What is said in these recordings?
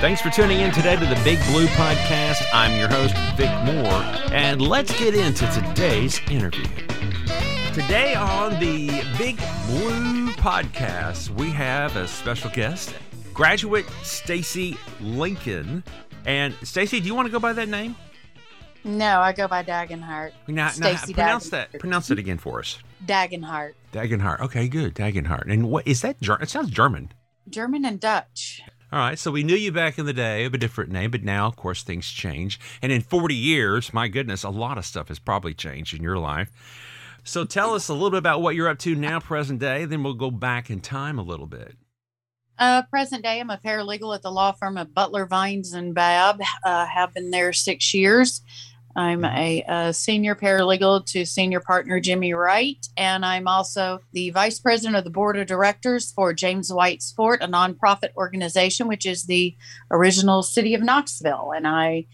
Thanks for tuning in today to the Big Blue Podcast. I'm your host, Vic Moore, and let's get into today's interview. Today on the Big Blue Podcast, we have a special guest, graduate Stacy Lincoln. And Stacy, do you want to go by that name? No, I go by Dagenhart. Now, now pronounce Dagenhart. that. Pronounce it again for us. Dagenhart. Dagenhart. Okay, good. Dagenhart. And what is that? It sounds German. German and Dutch. All right, so we knew you back in the day of a different name, but now, of course, things change. And in 40 years, my goodness, a lot of stuff has probably changed in your life. So tell us a little bit about what you're up to now, present day. Then we'll go back in time a little bit. Uh, present day, I'm a paralegal at the law firm of Butler Vines and Babb. Uh, have been there six years. I'm a, uh senior paralegal to senior partner Jimmy Wright, and I'm also the vice president of the board of directors for James White's Fort, a nonprofit organization which is the original city of Knoxville. And I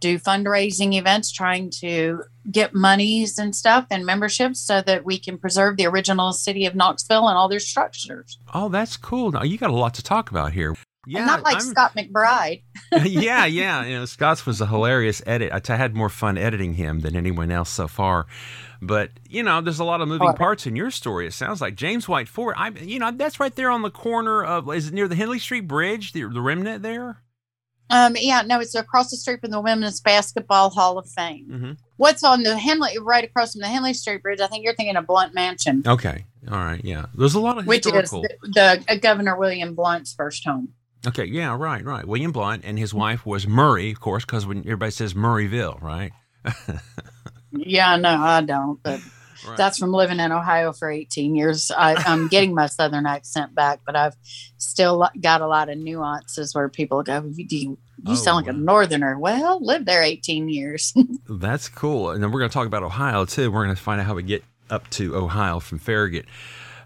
do fundraising events trying to get monies and stuff and memberships so that we can preserve the original city of Knoxville and all their structures. Oh, that's cool. Now, you got a lot to talk about here. Yeah, and not like I'm- Scott McBride. yeah, yeah. You know, Scott's was a hilarious edit. I had more fun editing him than anyone else so far. But you know, there's a lot of moving Oh. parts in your story. It sounds like James White Fort. I, you know, that's right there on the corner of. Is it near the Henley Street Bridge? The, the remnant there. Um, yeah, no, it's across the street from the Women's Basketball Hall of Fame. Mm-hmm. What's on the Henley, right across from the Henley Street Bridge? I think you're thinking of Blount Mansion, Okay. All right. Yeah. There's a lot of which is the, the uh, Governor William Blount's first home. Okay. Yeah. Right. Right. William Blount and his wife was Murray, of course, because when everybody says Maryville, right? Yeah, no, I don't, but Right. that's from living in Ohio for 18 years. I, I'm getting my Southern accent back, but I've still got a lot of nuances where people go, "You, you Oh, sound like a. Northerner." Well, lived there 18 years. That's cool. And then we're going to talk about Ohio too. We're going to find out how we get up to Ohio from Farragut.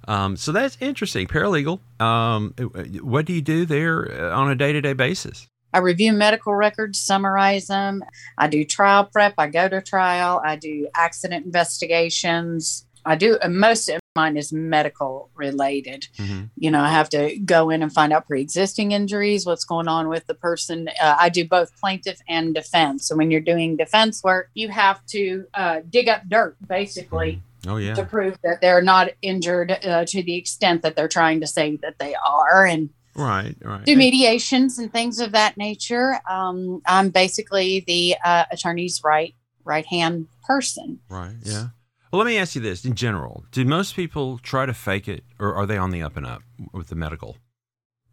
Um, so that's interesting. Paralegal. Um, what do you do there uh, on a day to day basis? I review medical records, summarize them. I do trial prep. I go to trial. I do accident investigations. I do most of mine is medical related. Mm-hmm. You know, I have to go in and find out pre-existing injuries, what's going on with the person. Uh, I do both plaintiff and defense. So when you're doing defense work, you have to uh, dig up dirt, basically, Oh yeah. to prove that they're not injured uh, to the extent that they're trying to say that they are, and Right. Right. do mediations and things of that nature. Um, I'm basically the uh, attorney's right right hand person. Right. Yeah. Well, let me ask you this: in general, do most people try to fake it, or are they on the up and up with the medical?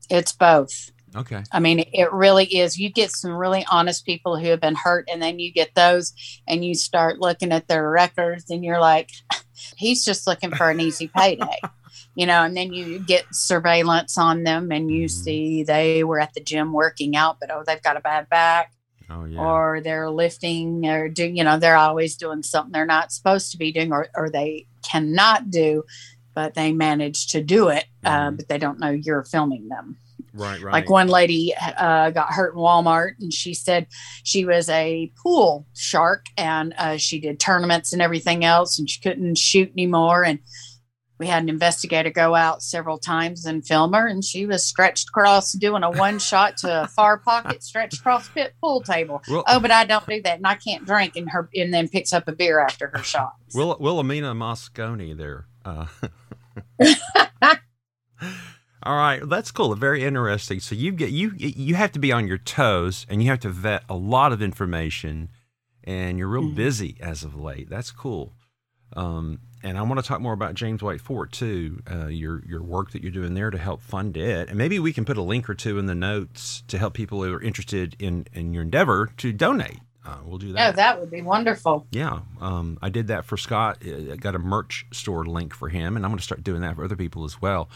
It's both. Okay. I mean, it really is. You get some really honest people who have been hurt, and then you get those, and you start looking at their records, and you're like, he's just looking for an easy payday. You know, and then you get surveillance on them, and you Mhm. see they were at the gym working out, but oh, they've got a bad back. Oh yeah. or they're lifting or do you know they're always doing something they're not supposed to be doing or, or they cannot do but they manage to do it uh, Mhm. but they don't know you're filming them right. Right. like one lady uh, got hurt in walmart and she said she was a pool shark and uh, she did tournaments and everything else and she couldn't shoot anymore and we had an investigator go out several times and film her and she was stretched across doing a one shot to a far pocket stretched across pit pool table Well, oh but i don't do that and i can't drink and her and then picks up a beer after her shot Will Wilhelmina Moscone there. Uh, all right, that's cool. Very interesting. So you get you you have to be on your toes, and you have to vet a lot of information, and you're real Mhm. busy as of late. That's cool. Um, and I want to talk more about James White Fort too. Uh, your your work that you're doing there to help fund it, and maybe we can put a link or two in the notes to help people who are interested in in your endeavor to donate. Uh, we'll do that. oh that would be wonderful Yeah, um, I did that for Scott. I got a merch store link for him, and I'm going to start doing that for other people as well.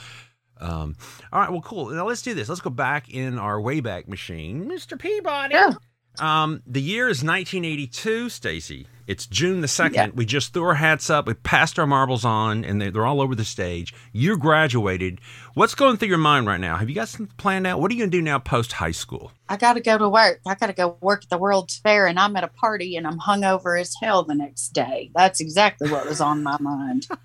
Um, all right, well, cool. Now let's do this. Let's go back in our Wayback Machine, Mr. Peabody. Yeah. Um, the year is 1982, Stacy. It's June the 2nd. Yeah. We just threw our hats up. We passed our marbles on, and they're, they're all over the stage. You graduated. What's going through your mind right now? Have you got something planned out? What are you going to do now post high school? I got to go to work. I got to go work at the World's Fair, and I'm at a party, and I'm hungover as hell the next day. That's exactly what was on my mind.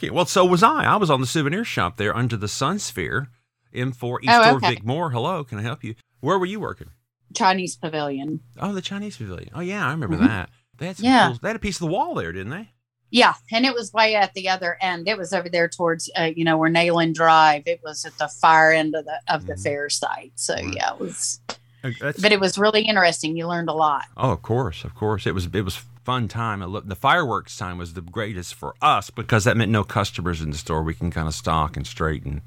Yeah, well, so was I. I was on the souvenir shop there under the Sunsphere. M4 East Oh, okay. Vic Moore. Hello, can I help you? Where were you working? Chinese Pavilion. Oh, the Chinese Pavilion. Oh yeah, I remember Mhm. that. They had some Yeah. cool- they had a piece of the wall there, didn't they? Yeah, and it was way at the other end. It was over there towards, uh, you know, where Neyland Drive. It was at the far end of the of the Mhm. fair site. So Right. yeah, it was. Uh, that's- But it was really interesting. You learned a lot. Oh, of course, of course. It was it was fun time. Lo- The fireworks time was the greatest for us because that meant no customers in the store. We can kind of stock and straighten.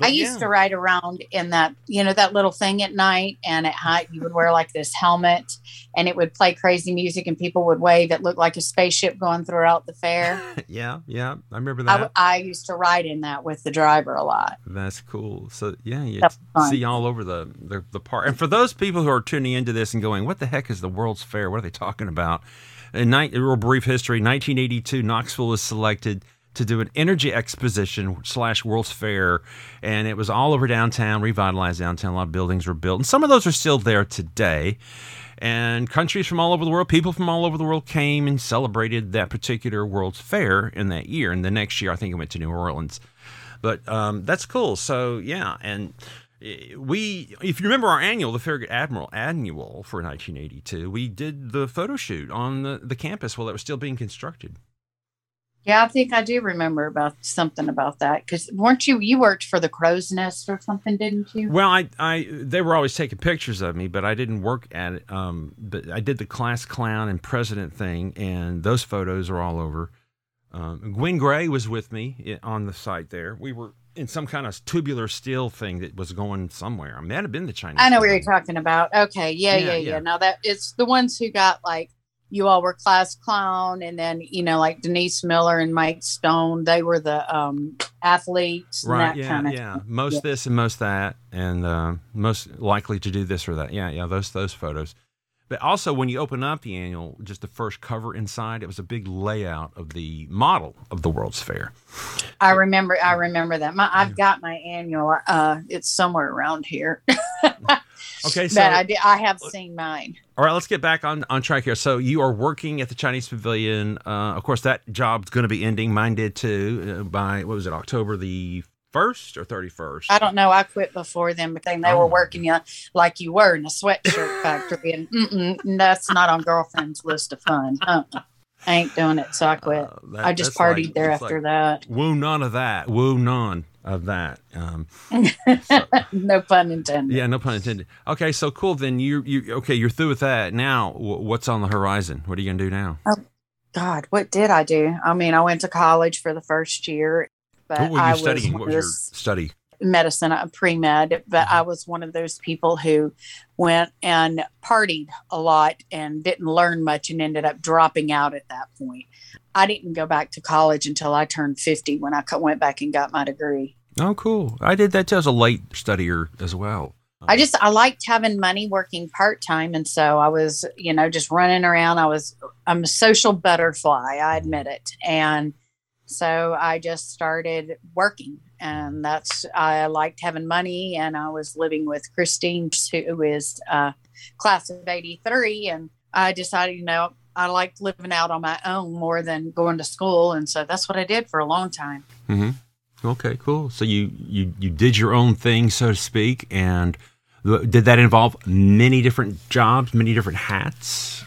I used to ride around in that, you know, that little thing at night, and at night you would wear like this helmet, and it would play crazy music, and people would wave. It looked like a spaceship going throughout the fair. yeah, yeah. I remember that. I, I used to ride in that with the driver a lot. That's cool. So yeah, you see all over the, the the park. And for those people who are tuning into this and going, "What the heck is the World's Fair? What are they talking about?" In night, a real brief history, 1982, Knoxville was selected to do an energy exposition slash World's Fair, and it was all over downtown, revitalized downtown. A lot of buildings were built, and some of those are still there today. And countries from all over the world, people from all over the world came and celebrated that particular World's Fair in that year. And the next year, I think it went to New Orleans. But um, that's cool. So yeah, and eh, we, if you remember our annual, the Farragut Admiral annual for 1982, we did the photo shoot on the, the campus while it was still being constructed. Yeah, I think I do remember about something about that because weren't you? You worked for the Crow's Nest or something, didn't you? Well, I, I, they were always taking pictures of me, but I didn't work at it. Um, but I did the class clown and president thing, and those photos are all over. Um, Gwen Gray was with me on the site there. We were in some kind of tubular steel thing that was going somewhere. I may have been the Chinese. I know what you're talking about. Okay, yeah, Yeah, yeah, yeah. yeah. Now that it's the ones who got like you all were class clown, and then you know like Denise Miller and Mike Stone. They were the um athletes, and Right. that Yeah. kind of. yeah. Most Yeah. this and most that, and uh, most likely to do this or that. Yeah. Yeah. Those those photos. But also, when you open up the annual, just the first cover inside, it was a big layout of the model of the World's Fair. I remember. I remember that. My I've got my annual. Uh, it's somewhere around here. Okay, so but I did, I have seen mine. all right, let's get back on on track here. So you are working at the Chinese Pavilion. Uh, of course, that job's going to be ending. Mine did too. Uh, by what was it, October the first or thirty first? I don't know. I quit before them, but then they Oh. were working you like you were in a sweatshirt factory, and that's not on girlfriend's list of fun. Uh-uh. I ain't doing it, so I quit. I just partied there after that. Woo none of that. Woo none of that. Um, no pun intended. yeah, no pun intended. Okay, so cool. Then you you okay? You're through with that. Now, wh- what's on the horizon? What are you gonna do now? Oh God, what did I do? I mean, I went to college for the first year, but what were you I studying? was What was your study? medicine, uh, pre med. But Mm-hmm. I was one of those people who went and partied a lot and didn't learn much and ended up dropping out at that point. I didn't go back to college until I turned 50 when I went back and got my degree. Oh, cool. I did that too. I a late studier as well. I just I liked having money working part time, and so I was you know just running around. I was I'm a social butterfly, I admit it, and so I just started working, and that's I liked having money, and I was living with Christine, who is uh, class of '83, and I decided you know I liked living out on my own more than going to school, and so that's what I did for a long time. hmm Okay, cool. So you you you did your own thing, so to speak, and did that involve many different jobs, many different hats?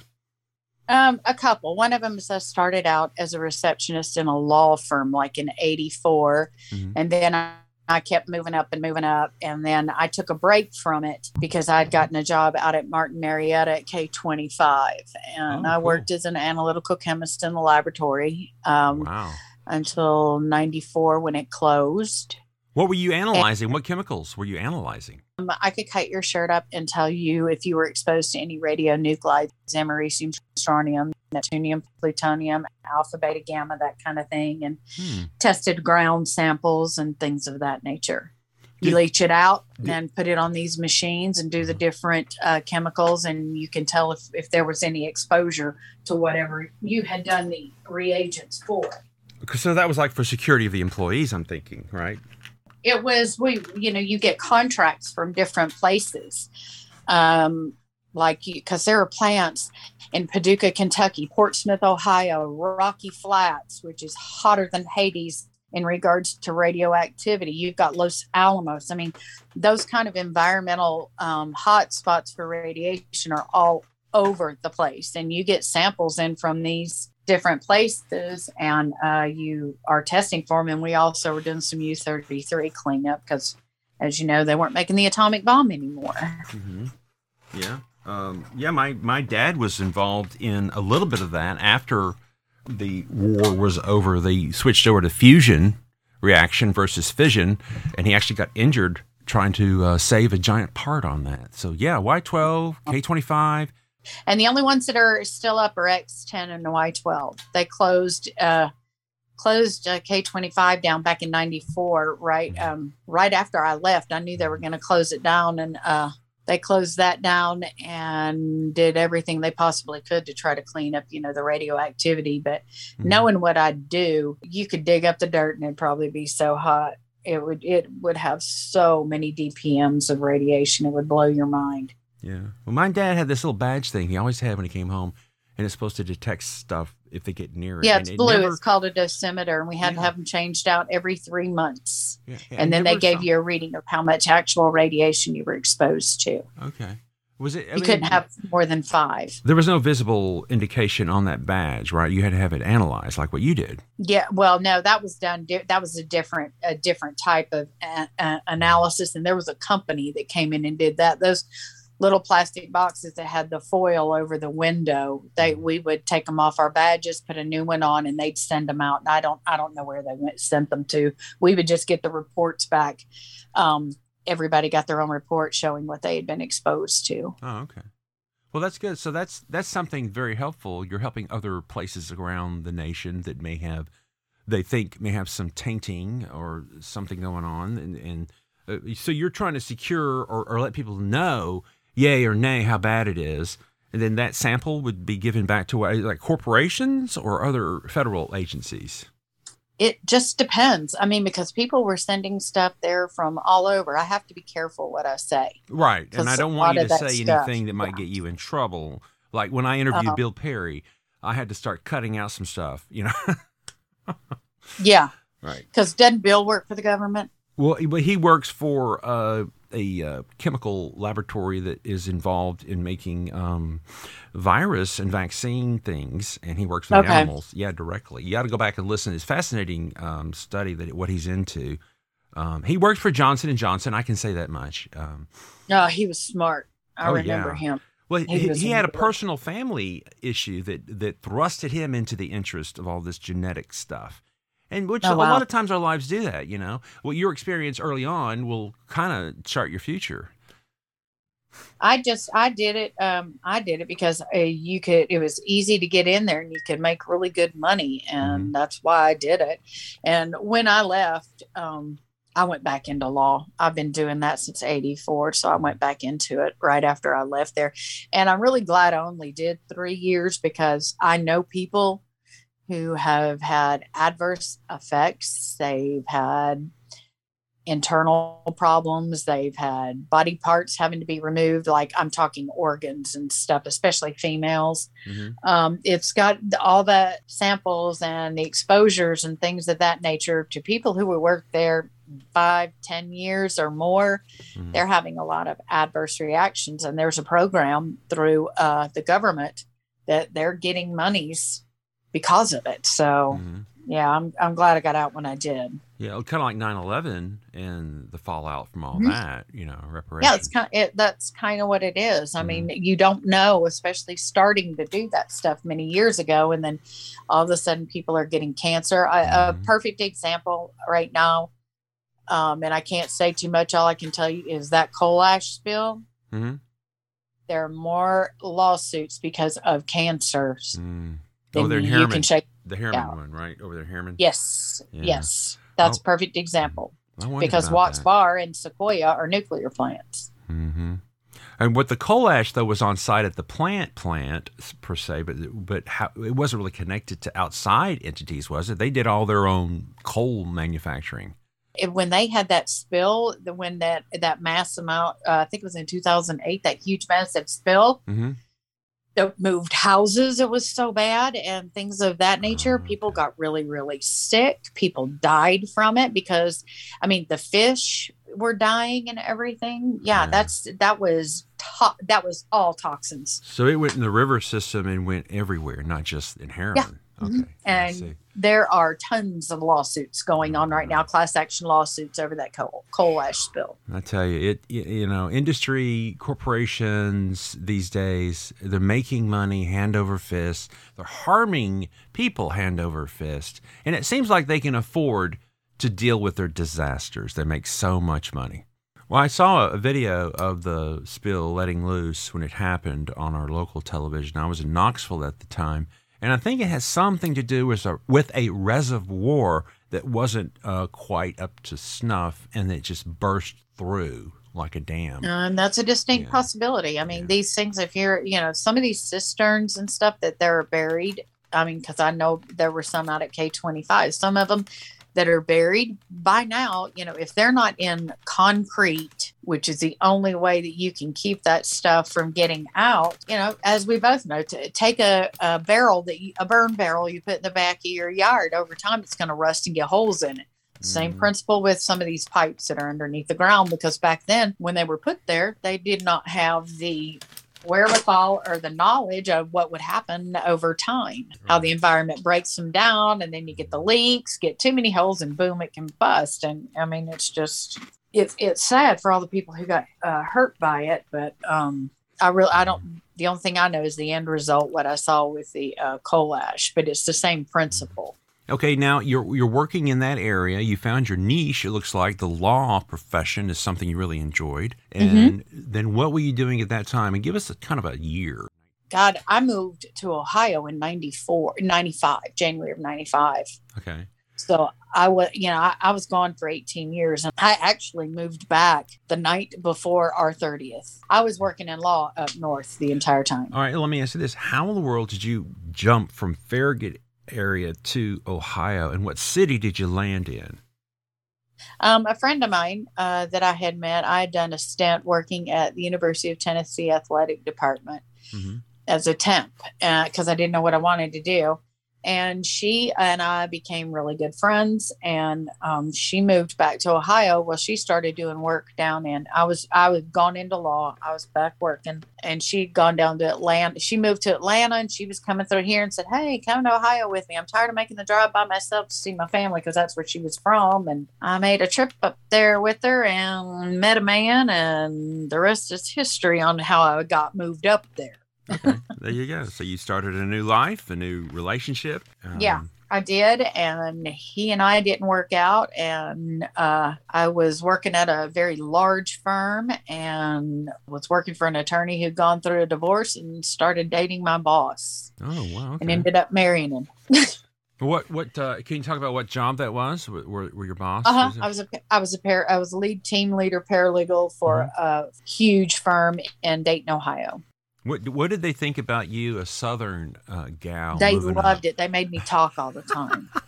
Um, a couple. One of them is I started out as a receptionist in a law firm, like in '84, Mhm. and then I, I kept moving up and moving up, and then I took a break from it because I'd gotten a job out at Martin Marietta at K25, and Oh, I cool. worked as an analytical chemist in the laboratory um, Wow. until '94 when it closed. What were you analyzing? What chemicals were you analyzing? Um, I could cut your shirt up and tell you if you were exposed to any radionuclides, americium, strontium, neptunium, plutonium, alpha, beta, gamma, that kind of thing, and Hmm. tested ground samples and things of that nature. You Did- leach it out did- and put it on these machines and do the different uh, chemicals, and you can tell if, if there was any exposure to whatever you had done the reagents for. So that was like for security of the employees. I'm thinking, right? It was we you know you get contracts from different places um like because there are plants in paducah kentucky portsmouth ohio rocky flats which is hotter than hades in regards to radioactivity. You've got Los Alamos. I mean, those kind of environmental um, hot spots for radiation are all over the place, and you get samples in from these different places, and uh, you are testing for them. And we also were doing some U thirty three cleanup because, as you know, they weren't making the atomic bomb anymore. Mm-hmm. Yeah. Um, yeah, my, my dad was involved in a little bit of that after the war was over. They switched over to fusion reaction versus fission, and he actually got injured trying to uh, save a giant part on that. So, yeah, Y12, K25. And the only ones that are still up are X10 and Y12. They closed uh, closed uh, K25 down back in '94, right um, right after I left. I knew they were going to close it down, and uh, they closed that down and did everything they possibly could to try to clean up, you know, the radioactivity. But mm-hmm. knowing what I'd do, you could dig up the dirt and it'd probably be so hot. It would it would have so many DPMs of radiation. It would blow your mind. Yeah. Well, my dad had this little badge thing he always had when he came home, and it's supposed to detect stuff if they get near it. Yeah, it's blue. Never, it's called a dosimeter, and we had yeah. to have them changed out every three months. Yeah, yeah, and then they gave you a reading of how much actual radiation you were exposed to. Okay. Was it? I you mean, couldn't have more than five. There was no visible indication on that badge, right? You had to have it analyzed, like what you did. Yeah. Well, no, that was done. That was a different, a different type of a, a, analysis, and there was a company that came in and did that. Those little plastic boxes that had the foil over the window they mm-hmm. we would take them off our badges put a new one on and they'd send them out. And i don't i don't know where they went sent them to. We would just get the reports back. Um, everybody got their own report showing what they had been exposed to. Oh okay. Well that's good. So that's that's something very helpful. You're helping other places around the nation that may have they think may have some tainting or something going on. And, and uh, so you're trying to secure or, or let people know yay or nay how bad it is. And then that sample would be given back to like corporations or other federal agencies. It just depends. I mean, because people were sending stuff there from all over. I have to be careful what I say. Right. And I don't want you to say stuff, anything that might yeah. get you in trouble. Like when I interviewed uh-huh. Bill Perry, I had to start cutting out some stuff, you know? yeah. Right. Because doesn't Bill work for the government? Well, but he works for uh, a uh, chemical laboratory that is involved in making um, virus and vaccine things, and he works with okay. animals. Yeah, directly. You got to go back and listen. It's fascinating um, study that what he's into. Um, he worked for Johnson and Johnson. I can say that much. Um, oh, he was smart. I oh, remember yeah. him. Well, he, he, he had a personal family issue that that thrusted him into the interest of all this genetic stuff and which oh, wow. a lot of times our lives do that you know what your experience early on will kind of chart your future i just i did it um i did it because uh, you could it was easy to get in there and you could make really good money and mm-hmm. that's why i did it and when i left um I went back into law. I've been doing that since 84. So I went back into it right after I left there. And I'm really glad I only did three years because I know people who have had adverse effects. They've had internal problems. They've had body parts having to be removed. Like I'm talking organs and stuff, especially females. Mm-hmm. Um, it's got all the samples and the exposures and things of that nature to people who would work there five, ten years or more. Mm-hmm. They're having a lot of adverse reactions. And there's a program through uh, the government that they're getting monies because of it. So mm-hmm. yeah, I'm I'm glad I got out when I did. Yeah, kind of like 9/11 and the fallout from all mm-hmm. that, you know, reparations. Yeah, it's kind of, it, that's kind of what it is. I mm-hmm. mean, you don't know, especially starting to do that stuff many years ago, and then all of a sudden people are getting cancer. I, a mm-hmm. perfect example right now, um, and I can't say too much. All I can tell you is that coal ash spill. Mm-hmm. There are more lawsuits because of cancers mm. Over there in Harriman. You can check the Harriman one, right? Over there, Harriman. Yes, yeah. yes, that's a perfect example. Because Watts that. Bar and Sequoyah are nuclear plants. Mm-hmm. And what the coal ash though was on site at the plant plant per se, but but how, it wasn't really connected to outside entities, was it? They did all their own coal manufacturing. When they had that spill, the when that that mass amount, uh, I think it was in 2008, that huge massive spill. Mm-hmm moved houses. It was so bad and things of that nature. People got really, really sick. People died from it because, I mean, the fish were dying and everything. Yeah, Yeah. that's that was to- that was all toxins. So it went in the river system and went everywhere, not just in heroin. Mhm. Mm-hmm. Okay. And there are tons of lawsuits going on right now, class action lawsuits over that coal coal ash spill. I tell you, it you know, industry corporations these days, they're making money hand over fist. They're harming people hand over fist, and it seems like they can afford to deal with their disasters. They make so much money. Well, I saw a video of the spill letting loose when it happened on our local television. I was in Knoxville at the time, and I think it has something to do with a, with a reservoir that wasn't uh, quite up to snuff, and it just burst through like a dam. And that's a distinct Yeah. possibility. I mean, Yeah. these things, if you're, you know, some of these cisterns and stuff that they're buried, I mean, because I know there were some out at K25, some of them that are buried by now, you know, if they're not in concrete, which is the only way that you can keep that stuff from getting out, you know, as we both know, to take a, a barrel that you, a burn barrel you put in the back of your yard over time, it's going to rust and get holes in it. Same Mhm. principle with some of these pipes that are underneath the ground because back then, when they were put there, they did not have the wherewithal or the knowledge of what would happen over time, how the environment breaks them down, and then you get the leaks, get too many holes, and boom, it can bust. And I mean, it's just it's it's sad for all the people who got uh, hurt by it, but um, I really I don't. The only thing I know is the end result, what I saw with the uh, coal ash, but it's the same principle. Okay, now you're you're working in that area. You found your niche. It looks like the law profession is something you really enjoyed. Mm-hmm. And then what were you doing at that time? And give us a kind of a year. God, I moved to Ohio in 94, 95, January of 95. Okay. So I was, you know, I, I was gone for 18 years and I actually moved back the night before our 30th. I was working in law up north the entire time. All right. Let me ask you this: How in the world did you jump from Farragut area to Ohio, and what city did you land in? Um, a friend of mine uh, that I had met, I had done a stint working at the University of Tennessee Athletic Department. Mhm. as a temp because I didn't know what I wanted to do. And she and I became really good friends. And um, she moved back to Ohio. Well, she started doing work down in. I was I was gone into law. I was back working, and she'd gone down to Atlanta. She moved to Atlanta, and she was coming through here and said, "Hey, come to Ohio with me. I'm tired of making the drive by myself to see my family because that's where she was from." And I made a trip up there with her and met a man, and the rest is history on how I got moved up there. Okay, there you go. So you started a new life, a new relationship. Um, Yeah. I did, and he and I didn't work out. And uh, I was working at a very large firm and was working for an attorney who'd gone through a divorce and started dating my boss Oh wow. and ended up marrying him. What what uh, can you talk about? What job that was? Were, were, your boss? Uh huh. was? I was a I was a pair I was a lead team leader paralegal for a huge firm in Dayton, Ohio. What what did they think about you, a Southern uh, gal? they loved up? it. They made me talk all the time.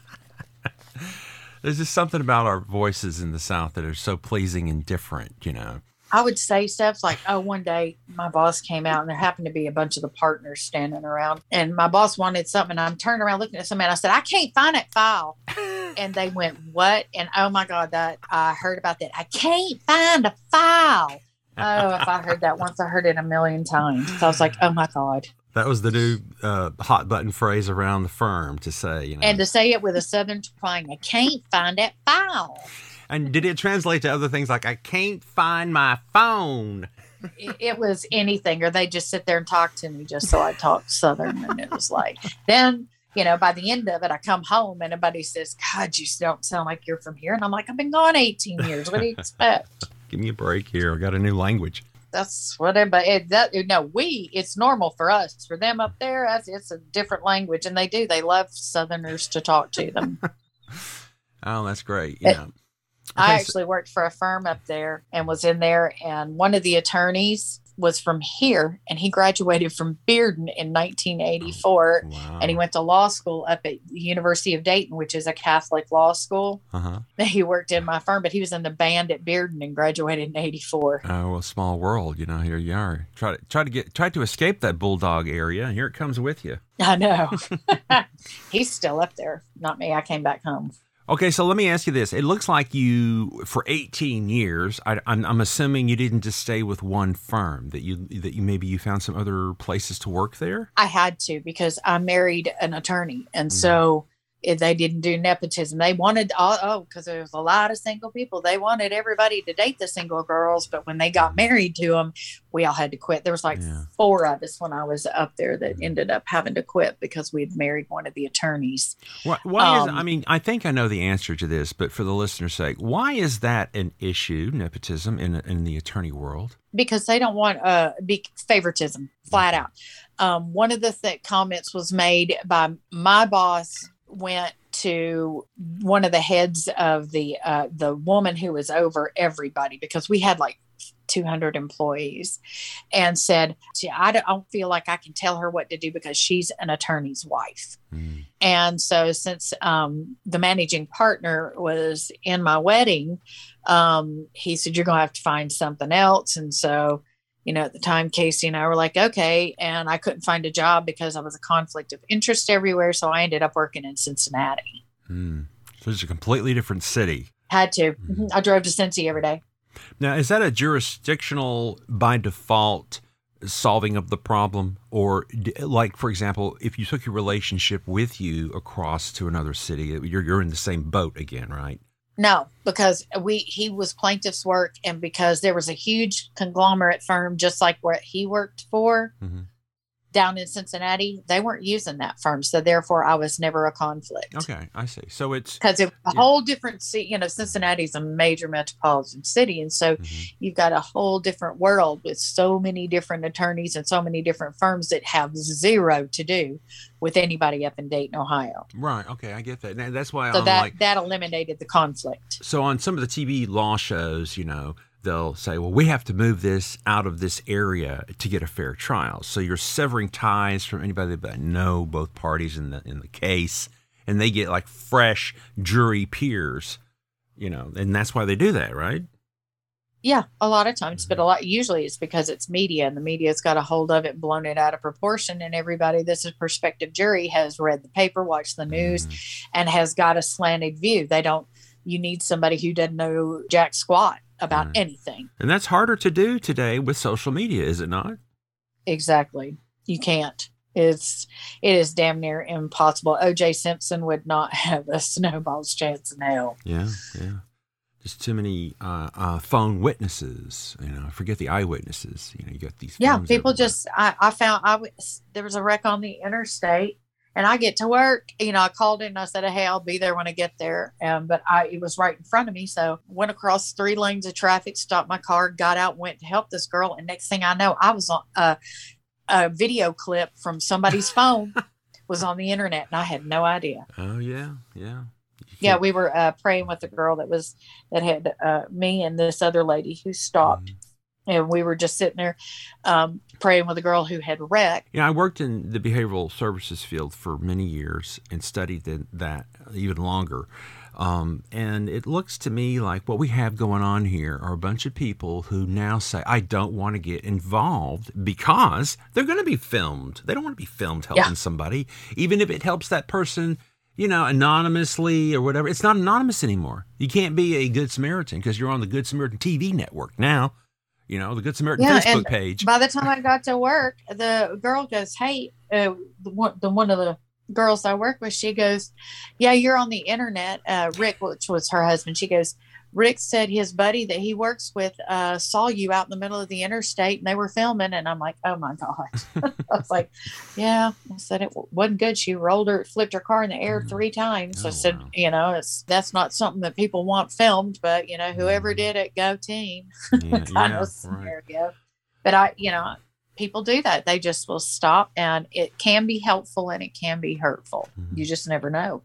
There's just something about our voices in the South that are so pleasing and different. You know. I would say stuff like, oh, one day my boss came out and there happened to be a bunch of the partners standing around. And my boss wanted something. And I'm turning around looking at somebody. And I said, I can't find that file. And they went, What? And oh my God, that I heard about that. I can't find a file. Oh, if I heard that once, I heard it a million times. So I was like, Oh my God. That was the new uh, hot button phrase around the firm to say. You know. And to say it with a southern twang, I can't find that file. And did it translate to other things like I can't find my phone? it, it was anything, or they just sit there and talk to me just so I talk Southern. And it was like, then, you know, by the end of it, I come home and everybody says, God, you don't sound like you're from here. And I'm like, I've been gone 18 years. What do you expect? Give me a break here. I got a new language. That's what everybody, it, that, no, we, it's normal for us. For them up there, it's a different language. And they do, they love Southerners to talk to them. Oh, that's great. Yeah. It- I actually worked for a firm up there and was in there, and one of the attorneys was from here, and he graduated from Bearden in 1984, Wow. and he went to law school up at the University of Dayton, which is a Catholic law school. Uh-huh. He worked in my firm, but he was in the band at Bearden and graduated in 84. Oh, well, small world, you know. Here you are. Try to try to get try to escape that bulldog area, and here it comes with you. I know. He's still up there. Not me. I came back home. Okay, so let me ask you this: It looks like you, for 18 years, I, I'm, I'm assuming you didn't just stay with one firm. That you that you maybe you found some other places to work there. I had to because I married an attorney, and Mhm. so if they didn't do nepotism. They wanted oh oh because there was a lot of single people. They wanted everybody to date the single girls, but when they got married to them, we all had to quit. There was like Yeah. four of us when I was up there that Mhm. ended up having to quit because we'd married one of the attorneys. Why, why is Um, I mean I think I know the answer to this, but for the listener's sake, why is that an issue? Nepotism in in the attorney world. because they don't want uh be favoritism flat out um one of the th- comments was made by my boss went to one of the heads of the uh the woman who was over everybody because we had like 200 employees and said "Gee, I don't- I don't feel like I can tell her what to do because she's an attorney's wife Mm. and so, since um, the managing partner was in my wedding, um, he said, You're going to have to find something else. And so, you know, at the time, Casey and I were like, Okay. And I couldn't find a job because I was a conflict of interest everywhere. So, I ended up working in Cincinnati. Mm. So it's a completely different city. Had to. Mhm. I drove to Cincy every day. Now, is that a jurisdictional by default solving of the problem? Or, d- like, for example, if you took your relationship with you across to another city, you're, you're in the same boat again, right? No, because we he was plaintiff's work, and because there was a huge conglomerate firm just like what he worked for Mhm. Down in Cincinnati, they weren't using that firm, so therefore I was never a conflict. Okay, I see. So it's. Because it's a Yeah. whole different city, you know, Cincinnati's a major metropolitan city, and so Mhm. you've got a whole different world with so many different attorneys and so many different firms that have zero to do with anybody up in Dayton, Ohio. Right. Okay, I get that. Now, that's why So I'm that like. that eliminated the conflict. So on some of the TV law shows, you know, they'll say, "Well, we have to move this out of this area to get a fair trial." So you're severing ties from anybody that know both parties in the in the case, and they get like fresh jury peers, you know, and that's why they do that, right? Yeah, a lot of times, Mm-hmm. but a lot usually it's because it's media and the media's got a hold of it, blown it out of proportion, and everybody that's a prospective jury has read the paper, watched the news, Mhm. and has got a slanted view. They don't. You need somebody who doesn't know jack squat about Right. anything. and that's harder to do today with social media, is it not? Exactly. You can't. It's it is damn near impossible. OJ Simpson would not have a snowball's chance in hell. Yeah, yeah. Just too many uh, uh, phone witnesses. You know, forget the eyewitnesses. You know, you got these. Yeah, people everywhere. just I, I found I was there was a wreck on the interstate and I get to work. You know, I called in and I said, Hey, I'll be there when I get there. Um, but I it was right in front of me. So went across three lanes of traffic, stopped my car, got out, went to help this girl, and next thing I know, I was on a, a video clip from somebody's phone was on the internet and I had no idea. Oh yeah, yeah. Yeah, we were uh, praying with a girl that was that had uh, me and this other lady who stopped, Mhm. And we were just sitting there um, praying with a girl who had wrecked. Yeah, I worked in the behavioral services field for many years and studied th- that even longer. Um, and it looks to me like what we have going on here are a bunch of people who now say, I don't want to get involved because they're going to be filmed. They don't want to be filmed helping Yeah. somebody, even if it helps that person, you know, anonymously or whatever. It's not anonymous anymore. You can't be a Good Samaritan because you're on the Good Samaritan TV network now. You know, the Good Samaritan Yeah, Facebook page. By the time I got to work, the girl goes, "Hey, uh, the one, the one of the girls I work with, she goes, yeah, you're on the internet." Uh, Rick, which was her husband, she goes. Rick said his buddy that he works with uh, saw you out in the middle of the interstate and they were filming. And I'm like, oh my God. I was like, yeah. I said it wasn't good. She rolled her, flipped her car in the air Mhm. three times. I Oh, said, wow. you know, it's that's not something that people want filmed, but, you know, whoever Mhm. did it, go team Yeah, kind yeah, of right. But I, you know, people do that. They just will stop, and it can be helpful and it can be hurtful. Mhm. You just never know.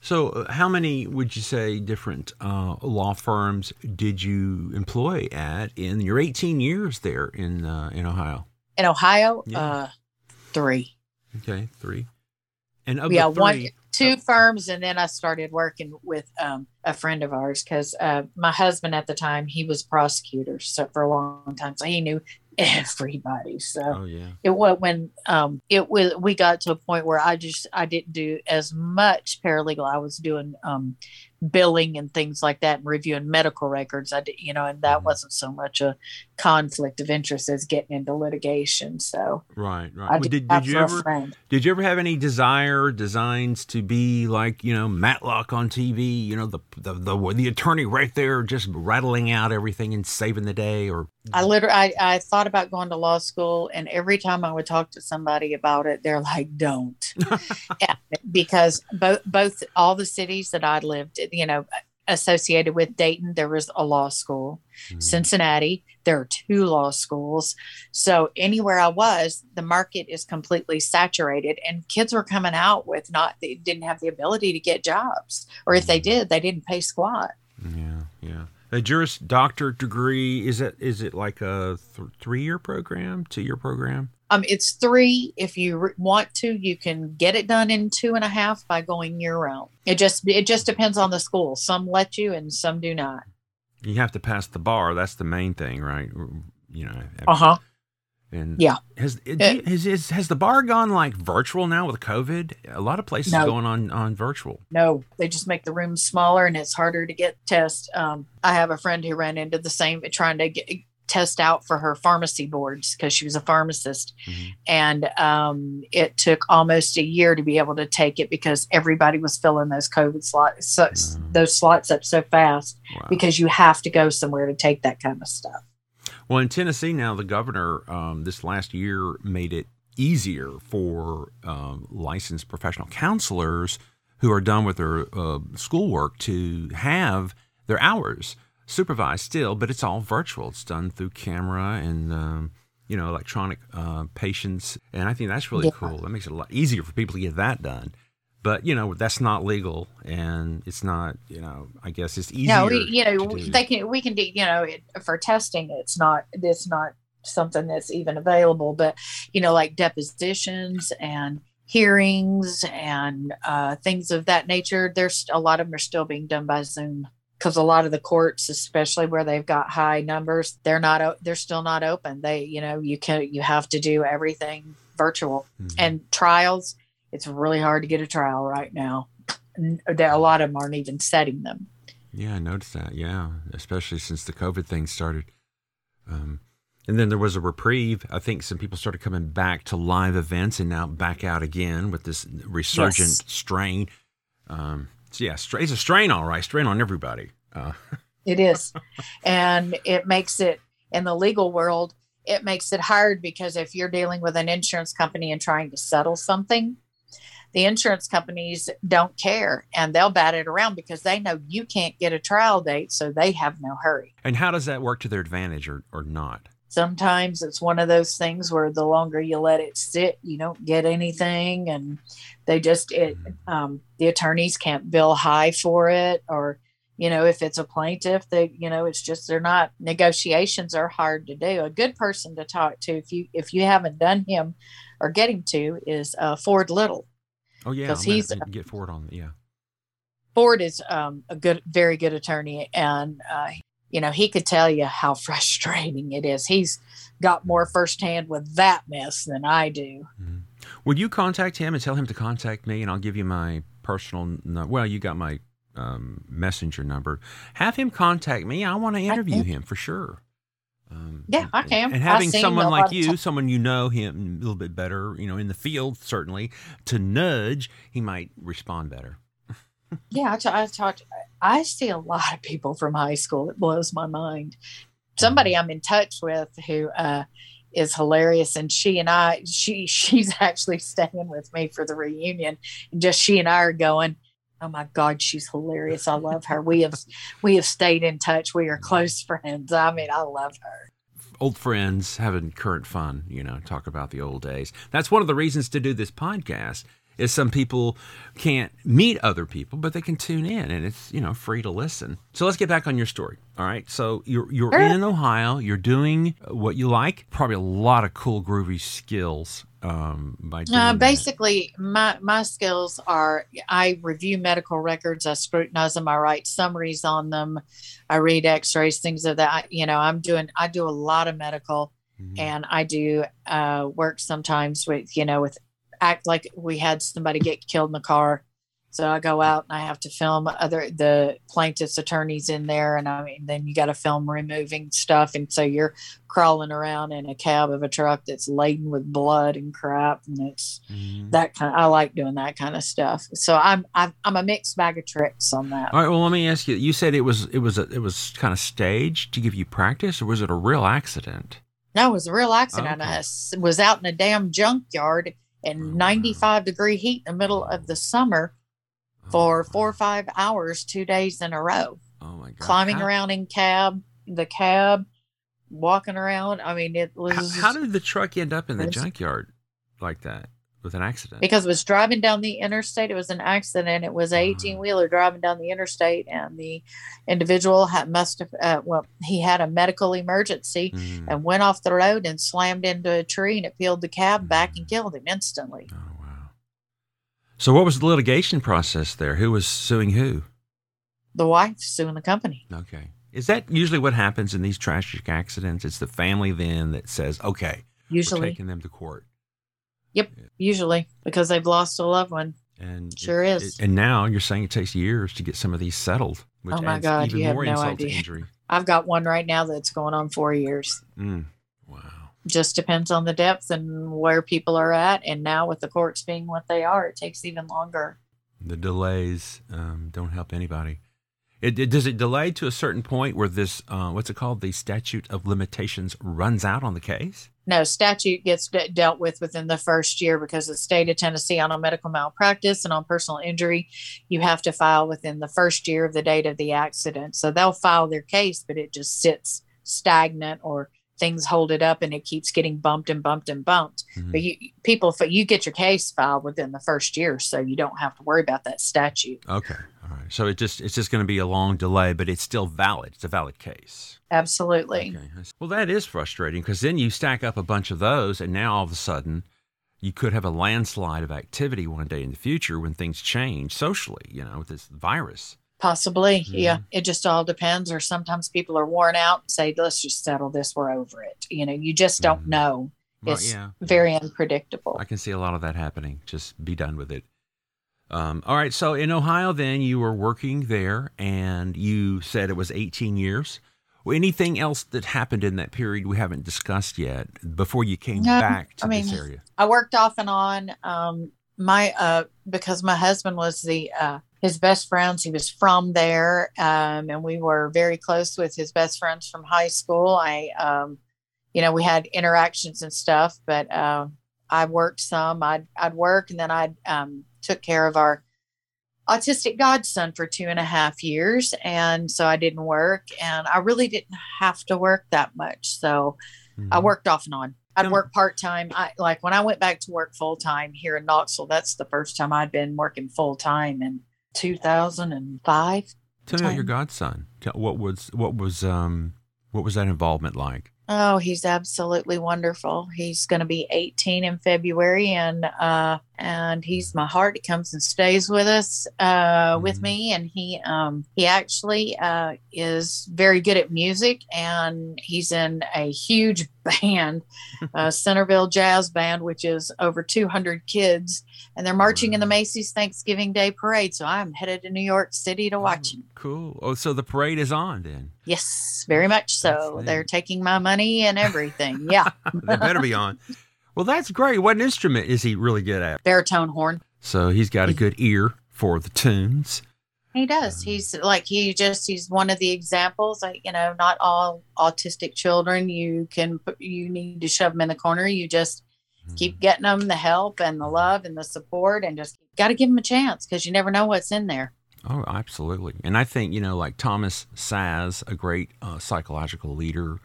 So, uh, how many would you say different uh, law firms did you employ at in your 18 years there in uh, in Ohio? In Ohio, Yeah. uh, three. Okay, three. And of yeah, the three, one, two firms, and then I started working with um, a friend of ours because uh, my husband at the time he was a prosecutor, so for a long time, so he knew everybody. So oh yeah, it was when um it was we got to a point where i just i didn't do as much paralegal i was doing um billing and things like that and reviewing medical records i did you know and that Mhm. wasn't so much a conflict of interest as getting into litigation so right, right. Well, did, did you ever did you ever have any desire designs to be like you know Matlock on TV? You know the the the, the attorney right there just rattling out everything and saving the day, or i literally I, I thought about going to law school and every time i would talk to somebody about it they're like don't Yeah, because both both all the cities that i lived you know associated with dayton there was a law school Mhm. Cincinnati. There are two law schools. So anywhere I was, the market is completely saturated and kids were coming out with not they didn't have the ability to get jobs. Or if they did, they didn't pay squat. Yeah, yeah. A Juris Doctor degree is it is it like a th- three year program, two year program? Um, it's three. If you re- want to, you can get it done in two and a half by going year round. It just it just depends on the school. Some let you and some do not. You have to pass the bar. That's the main thing, right? You know. Uh huh. And Yeah. has it, has, has has the bar gone like virtual now with COVID? A lot of places No. going on on virtual. No, they just make the rooms smaller and it's harder to get tests. Um, I have a friend who ran into the same trying to get test out for her pharmacy boards because she was a pharmacist Mhm. and um, it took almost a year to be able to take it because everybody was filling those covid slots so, Mm. those slots up so fast Wow. because you have to go somewhere to take that kind of stuff Well, in Tennessee now, the governor um, this last year made it easier for um, licensed professional counselors who are done with their uh, schoolwork to have their hours supervised still, but it's all virtual. It's done through camera and um, you know electronic uh, patients, and I think that's really Yeah. cool. That makes it a lot easier for people to get that done. But you know that's not legal, and it's not. You know, I guess it's easier. no we, you know they can we can do you know it, for testing it's not it's not something that's even available but you know like depositions and hearings and uh, things of that nature there's a lot of them are still being done by zoom because a lot of the courts especially where they've got high numbers they're not they're still not open they you know you can you have to do everything virtual Mhm. and trials it's really hard to get a trial right now a lot of them aren't even setting them Yeah, I noticed that. Yeah, especially since the COVID thing started. Um, and then there was a reprieve. I think some people started coming back to live events and now back out again with this resurgent Yes. strain. Um, so yeah, it's a strain, all right, strain on everybody. Uh, It is. and it makes it in the legal world, it makes it hard because if you're dealing with an insurance company and trying to settle something, the insurance companies don't care and they'll bat it around because they know you can't get a trial date. So they have no hurry. and how does that work to their advantage or, or not? Sometimes it's one of those things where the longer you let it sit, you don't get anything. And they just, it, um, the attorneys can't bill high for it or, you know, if it's a plaintiff, they, you know, it's just they're not negotiations are hard to do. A good person to talk to, if you if you haven't done him or getting to, is uh, Ford Little. Oh yeah, 'Cause I'm he's- get Ford on yeah. Ford is um, a good, very good attorney, and uh, you know he could tell you how frustrating it is. He's got more firsthand with that mess than I do. Mhm. Would you contact him and tell him to contact me, and I'll give you my personal. No, well, you got my um, messenger number. Have him contact me. I want to interview can. him for sure. Um, Yeah, I can. And having someone like you, someone you know him a little bit better, you know, in the field certainly, to nudge, he might respond better. Yeah, I, t- I talked. I see a lot of people from high school. It blows my mind. Somebody I'm in touch with who uh, is hilarious, and she and I, she she's actually staying with me for the reunion, and just she and I are going. Oh my God, she's hilarious. I love her. We have we have stayed in touch. We are close friends. I mean, I love her. old friends having current fun, you know, talk about the old days. That's one of the reasons to do this podcast is some people can't meet other people, but they can tune in, and it's you know free to listen. So let's get back on your story. All right, so you're you're in Ohio. You're doing uh, what you like. Probably a lot of cool groovy skills um, by Uh, that. basically, my my skills are I review medical records, I scrutinize them, I write summaries on them, I read X-rays, things of that. You know, I'm doing I do a lot of medical, Mhm. and I do uh, work sometimes with you know with act like we had somebody get killed in the car. So I go out and I have to film other the plaintiff's attorneys in there, and I mean then you got to film removing stuff, and so you're crawling around in a cab of a truck that's laden with blood and crap, and it's Mhm. that kind. I like doing that kind of stuff. So I'm I'm, I'm a mixed bag of tricks on that. All right. Well, let me ask you. You said it was it was a, it was kind of staged to give you practice, or was it a real accident? No, it was a real accident. Okay. I was out in a damn junkyard in wow. 95 degree heat in the middle of the summer for four or five hours, two days in a row, Oh my god! climbing How- around in cab, the cab, walking around. I mean, it was How, how did the truck end up in the junkyard like that with an accident? because it was driving down the interstate. It was an accident. It was a 18 wheeler driving down the interstate, and the individual had must have uh, well, he had a medical emergency Mhm. and went off the road and slammed into a tree, and it peeled the cab back and killed him instantly. Oh! So what was the litigation process there? Who was suing who? The wife suing the company. Okay. Is that usually what happens in these tragic accidents? It's the family then that says, "Okay, we're Usually, taking them to court." Yep. Usually because they've lost a loved one. And Sure it- is. it- and now you're saying it takes years to get some of these settled, which Oh my adds God, even you have more no insult idea. to injury. I've got one right now that's going on four years. Mm. Just depends on the depth and where people are at. And now with the courts being what they are, it takes even longer. The delays um, don't help anybody. It, it- does it delay to a certain point where this uh, what's it called the statute of limitations runs out on the case? No, statute gets de- dealt with within the first year because the state of Tennessee on a medical malpractice and on personal injury, you have to file within the first year of the date of the accident. So they'll file their case, but it just sits stagnant or things hold it up and it keeps getting bumped and bumped and bumped. Mhm. But you people, you get your case filed within the first year, so you don't have to worry about that statute. Okay, all right. So it just it's just going to be a long delay, but it's still valid. It's a valid case. Absolutely. Okay. Well, that is frustrating because then you stack up a bunch of those, and now all of a sudden, you could have a landslide of activity one day in the future when things change socially. You know, with this virus. Possibly. Yeah. Mhm. It just all depends. Or sometimes people are worn out and say, let's just settle this. We're over it. You know, you just don't Mhm. know. Well, It's yeah, Very unpredictable. I can see a lot of that happening. Just be done with it. Um, all right. So in Ohio, then you were working there, and you said it was 18 years. Well, anything else that happened in that period we haven't discussed yet before you came back to I mean, this area? I worked off and on. Um, my uh, because my husband was the uh, his best friends. He was from there, um, and we were very close with his best friends from high school. I, um, you know, we had interactions and stuff. But uh, I worked some. I'd I'd work, and then I um, took care of our autistic godson for two and a half years, and so I didn't work, and I really didn't have to work that much. So. I Mhm. worked off and on. I'd work part time. I like when I went back to work full time here in Knoxville. That's the first time I'd been working full time in 2005. Tell me about your godson. Tell- What was what was um what was that involvement like? Oh, he's absolutely wonderful. He's going to be 18 in February, and uh, and he's my heart. He comes and stays with us, uh, with Mhm. me, and he um he actually uh is very good at music, and he's in a huge band, uh, Centerville Jazz Band, which is over 200 kids, and they're marching in the Macy's Thanksgiving Day Parade. So I'm headed to New York City to watch him. Cool. Oh, so the parade is on then. Yes, very much so. They're taking my money and everything. Yeah. they better be on. Well, that's great. What instrument is he really good at? baritone horn. So he's got a good ear for the tunes. He does. He's like he just he's one of the examples. Like you know, not all autistic children you can you need to shove them in the corner. You just keep getting them the help and the love and the support, and just got to give them a chance because you never know what's in there. Oh, absolutely. And I think, you know, like Thomas Szasz, a great uh, psychological leader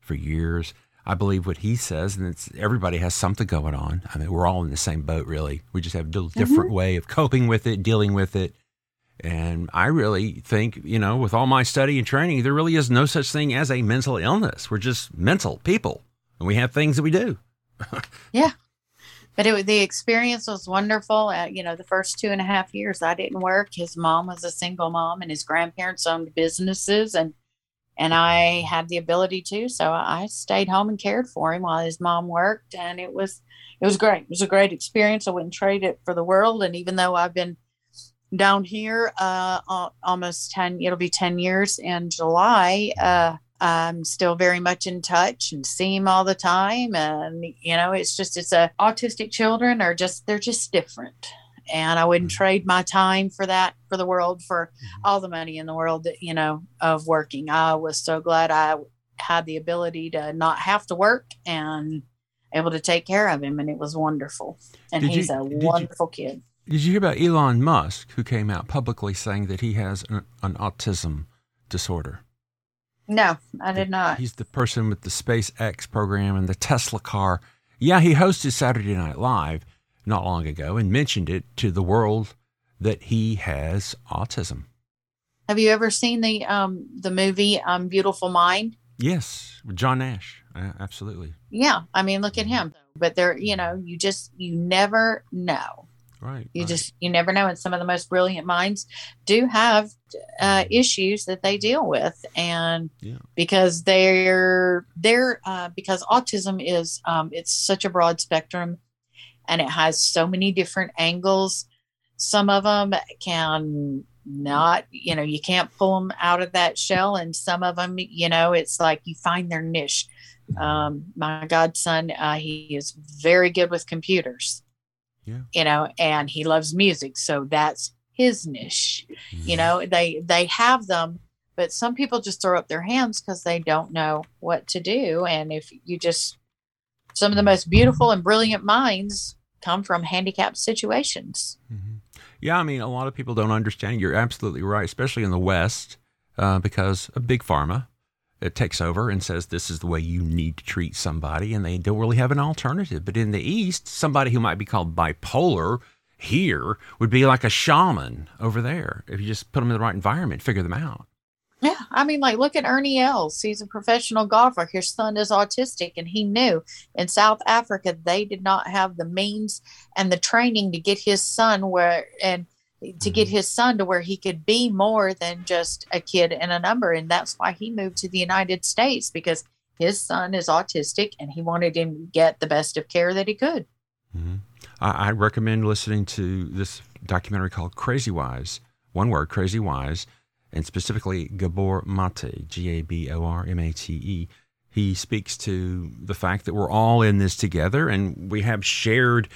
for years, I believe what he says, and it's everybody has something going on. I mean, we're all in the same boat, really. We just have a little different way of coping with it, dealing with it. And I really think, you know, with all my study and training, there really is no such thing as a mental illness. We're just mental people, and we have things that we do. Yeah. But it, the experience was wonderful. Uh, you know, the first two and a half years I didn't work. His mom was a single mom, and his grandparents owned businesses, and and I had the ability to. So I stayed home and cared for him while his mom worked, and it was it was great. It was a great experience. I wouldn't trade it for the world. And even though I've been down here uh, al- almost ten, it'll be ten years in July. Uh, I'm still very much in touch and see him all the time. And, you know, it's just, it's a autistic children are just, they're just different. And I wouldn't mm-hmm. trade my time for that for the world for mm-hmm. all the money in the world that, you know, of working. I was so glad I had the ability to not have to work and able to take care of him. And it was wonderful. And Did you- he's a did you- wonderful kid. Did you hear about Elon Musk, who came out publicly saying that he has an, an autism disorder? No, I did not. He's the person with the SpaceX program and the Tesla car. Yeah, he hosted Saturday Night Live not long ago and mentioned it to the world that he has autism. Have you ever seen the um the movie um Beautiful Mind? Yes, John Nash. Uh, absolutely. Yeah, I mean, look at him. But there, you know, you just you never know. Right. You right. just you never know. And some of the most brilliant minds do have uh, issues that they deal with, and Yeah. because they're they're uh, because autism is um, it's such a broad spectrum, and it has so many different angles. Some of them can not, you know, you can't pull them out of that shell, and some of them, you know, it's like you find their niche. Um, my godson, uh, he is very good with computers Yeah. you know and he loves music so that's his niche Mm-hmm. you know they they have them but some people just throw up their hands because they don't know what to do and if you just some of the most beautiful and brilliant minds come from handicapped situations Mhm. Yeah, I mean, a lot of people don't understand. You're absolutely right, especially in the West, uh, because of big pharma. It takes over and says this is the way you need to treat somebody, and they don't really have an alternative. But in the East, somebody who might be called bipolar here would be like a shaman over there. If you just put them in the right environment, figure them out. Yeah i mean like look at ernie els he's a professional golfer his son is autistic and he knew in south africa they did not have the means and the training to get his son where and to get his son to where he could be more than just a kid and a number and that's why he moved to the united states because his son is autistic and he wanted him to get the best of care that he could Mhm. I, I recommend listening to this documentary called Crazy Wise. One word, Crazy Wise, and specifically Gabor Mate, G A B O R M A T E. He speaks to the fact that we're all in this together and we have shared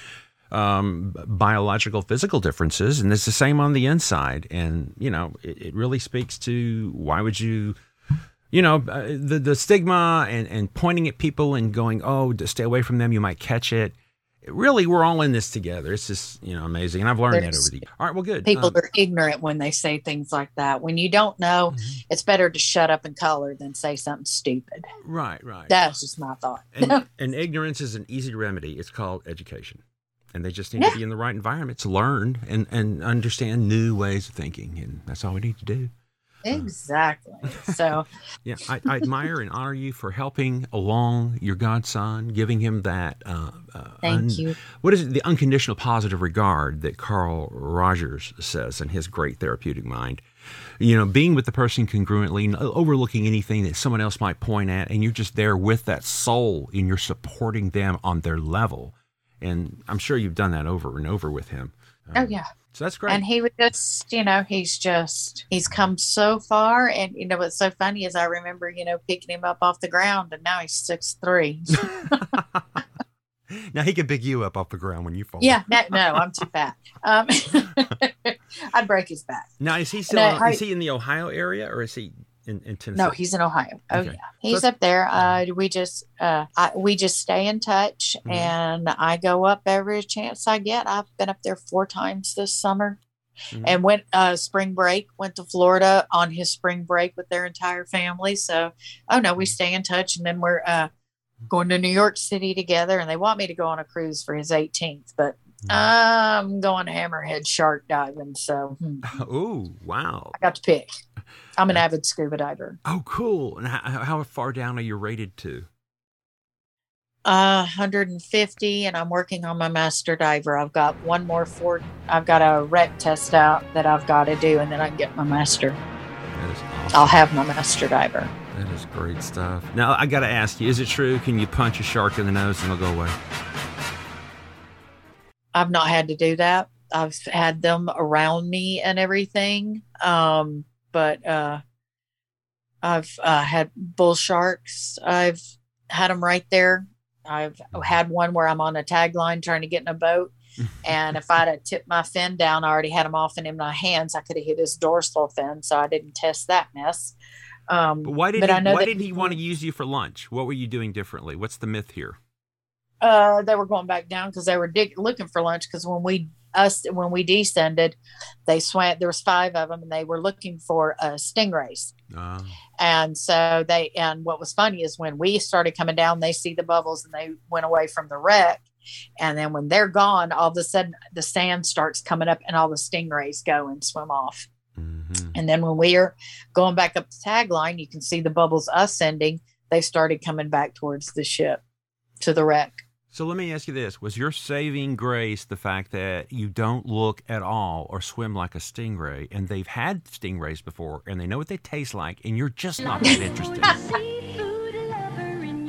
um, biological, physical differences, and it's the same on the inside. And, you know, it, it really speaks to why would you you know uh, the the stigma and and pointing at people and going oh stay away from them you might catch it really we're all in this together. It's just you know amazing and i've learned that over the years all right well good people Um, are ignorant when they say things like that. When you don't know mhm. it's better to shut up and color than say something stupid. Right right. That's just my thought. And, and ignorance is an easy remedy. It's called education and they just need Yeah. to be in the right environment to learn and and understand new ways of thinking and that's all we need to do exactly so Yeah, I, I admire and honor you for helping along your godson, giving him that. Uh, uh, thank un- you What is it? The unconditional positive regard that Carl Rogers says in his great therapeutic mind. You know, being with the person congruently, overlooking anything that someone else might point at, and you're just there with that soul and you're supporting them on their level. And I'm sure you've done that over and over with him. oh Um, yeah So that's great. and he would just you know he's just he's come so far and you know what's so funny is i remember you know picking him up off the ground and now he's six three now he can pick you up off the ground when you fall. yeah no, no i'm too fat um i'd break his back Now is he still? No, I- is he in the Ohio area or is he in, in Tennessee? no he's in ohio oh Okay. yeah he's So- up there uh we just uh I, we just stay in touch Mhm. and i go up every chance i get i've been up there four times this summer Mhm. and went uh spring break went to florida on his spring break with their entire family so oh no we stay in touch and then we're uh going to New York City together, and they want me to go on a cruise for his 18th, but Mm-hmm. I'm going hammerhead shark diving. So hmm, Oh, wow. I got to pick. I'm an avid scuba diver. Oh, cool. And how, how far down are you rated to? Uh, 150, and I'm working on my master diver. I've got one more for. I've got a rec test out that I've got to do, and then I can get my master. That is awesome. I'll have my master diver. That is great stuff. Now, I got to ask you, is it true? Can you punch a shark in the nose and it'll go away? I've not had to do that. I've had them around me and everything. Um, but uh, I've uh, had bull sharks. I've had them right there. I've had one where I'm on a tag line trying to get in a boat. and if I'd have tipped my fin down, I already had him off and in my hands. I could have hit his dorsal fin, so I didn't test that mess. Um, But why did but he, I know why that did he want to use you for lunch? What were you doing differently? What's the myth here? uh, they were going back down because they were dig- looking for lunch. Because when we us when we descended, they swam. There was five of them, and they were looking for uh, stingrays. Uh, And so they and what was funny is when we started coming down, they see the bubbles and they went away from the wreck. And then when they're gone, all of a sudden the sand starts coming up, and all the stingrays go and swim off. mhm. And then when we're going back up the tagline, you can see the bubbles ascending. They started coming back towards the ship, to the wreck. So let me ask you this: Was your saving grace the fact that you don't look at all or swim like a stingray, and they've had stingrays before, and they know what they taste like, and you're just not that interested? Seafood lover in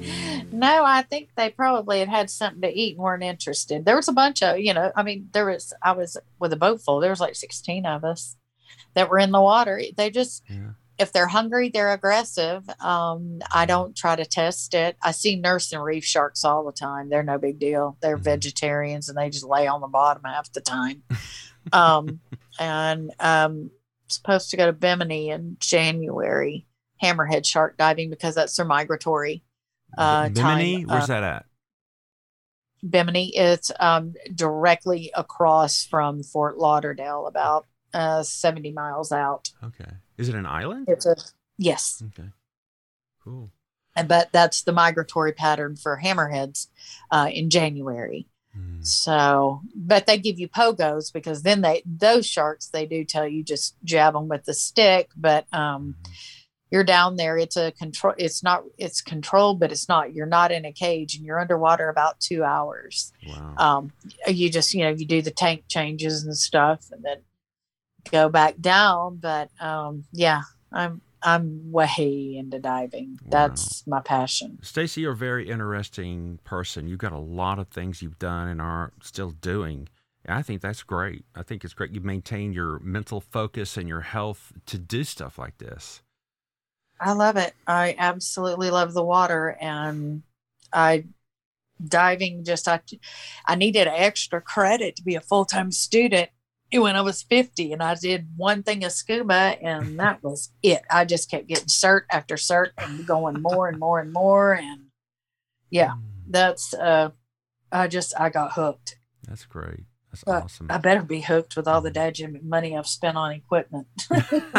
you. No, I think they probably had had something to eat and weren't interested. There was a bunch of, you know, I mean, there was, I was with a boat full, there was like 16 of us that were in the water. They just, Yeah. If they're hungry, they're aggressive. Um, I don't try to test it. I see nurse and reef sharks all the time. They're no big deal. They're Mhm. vegetarians and they just lay on the bottom half the time. um, and um, supposed to go to Bimini in January, hammerhead shark diving because that's their migratory uh, Bimini, time, where's uh, that at? Bimini. It's um, directly across from Fort Lauderdale, about uh, 70 miles out. Okay, is it an island? It's a yes, Okay, cool. and but that's the migratory pattern for hammerheads uh, in January. Hmm. So, but they give you pogos because then they those sharks they do tell you just jab them with the stick, but um, you're down there. It's a control. It's not. It's controlled, but it's not. You're not in a cage, and you're underwater about two hours. Wow. um, you just you know you do the tank changes and stuff and then go back down but um, yeah i'm i'm way into diving Wow. that's my passion Stacy, you're a very interesting person. You've got a lot of things you've done and are still doing. And I think that's great. I think it's great you maintain your mental focus and your health to do stuff like this. i love it i absolutely love the water and i diving just i i needed extra credit to be a full-time student when i was 50 and i did one thing of scuba and that was it i just kept getting cert after cert and going more and more and more and yeah Mm, that's uh i just i got hooked That's great. That's Uh, awesome. i better be hooked with all the dad money i've spent on equipment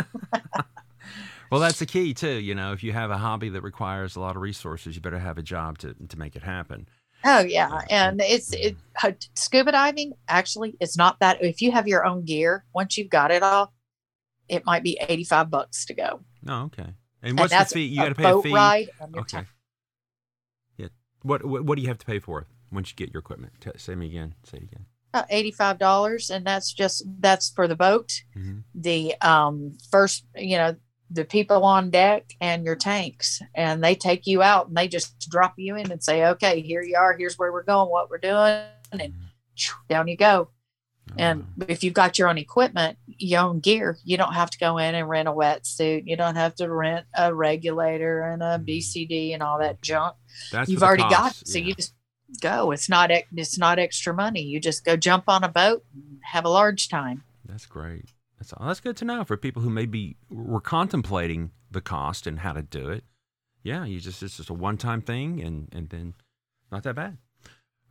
well, that's the key too. You know, if you have a hobby that requires a lot of resources, you better have a job to to make it happen. Oh yeah and it's it uh, scuba diving actually it's not that if you have your own gear once you've got it all it might be 85 bucks to go Oh, okay. And And what's the fee? You got to pay a fee. ride Okay. time. Yeah. What, what what do you have to pay for once you get your equipment? Say me again. Say it again. about $85 and that's just that's for the boat hmm the um first you know the people on deck and your tanks and they take you out and they just drop you in and say okay here you are here's where we're going what we're doing and down you go and if you've got your own equipment your own gear you don't have to go in and rent a wetsuit you don't have to rent a regulator and a Mhm. bcd and all that junk That's you've already got it so yeah. you just go it's not it's not extra money you just go jump on a boat and have a large time That's great. That's that's good to know for people who maybe were contemplating the cost and how to do it. Yeah, you just it's just a one time thing and and then not that bad.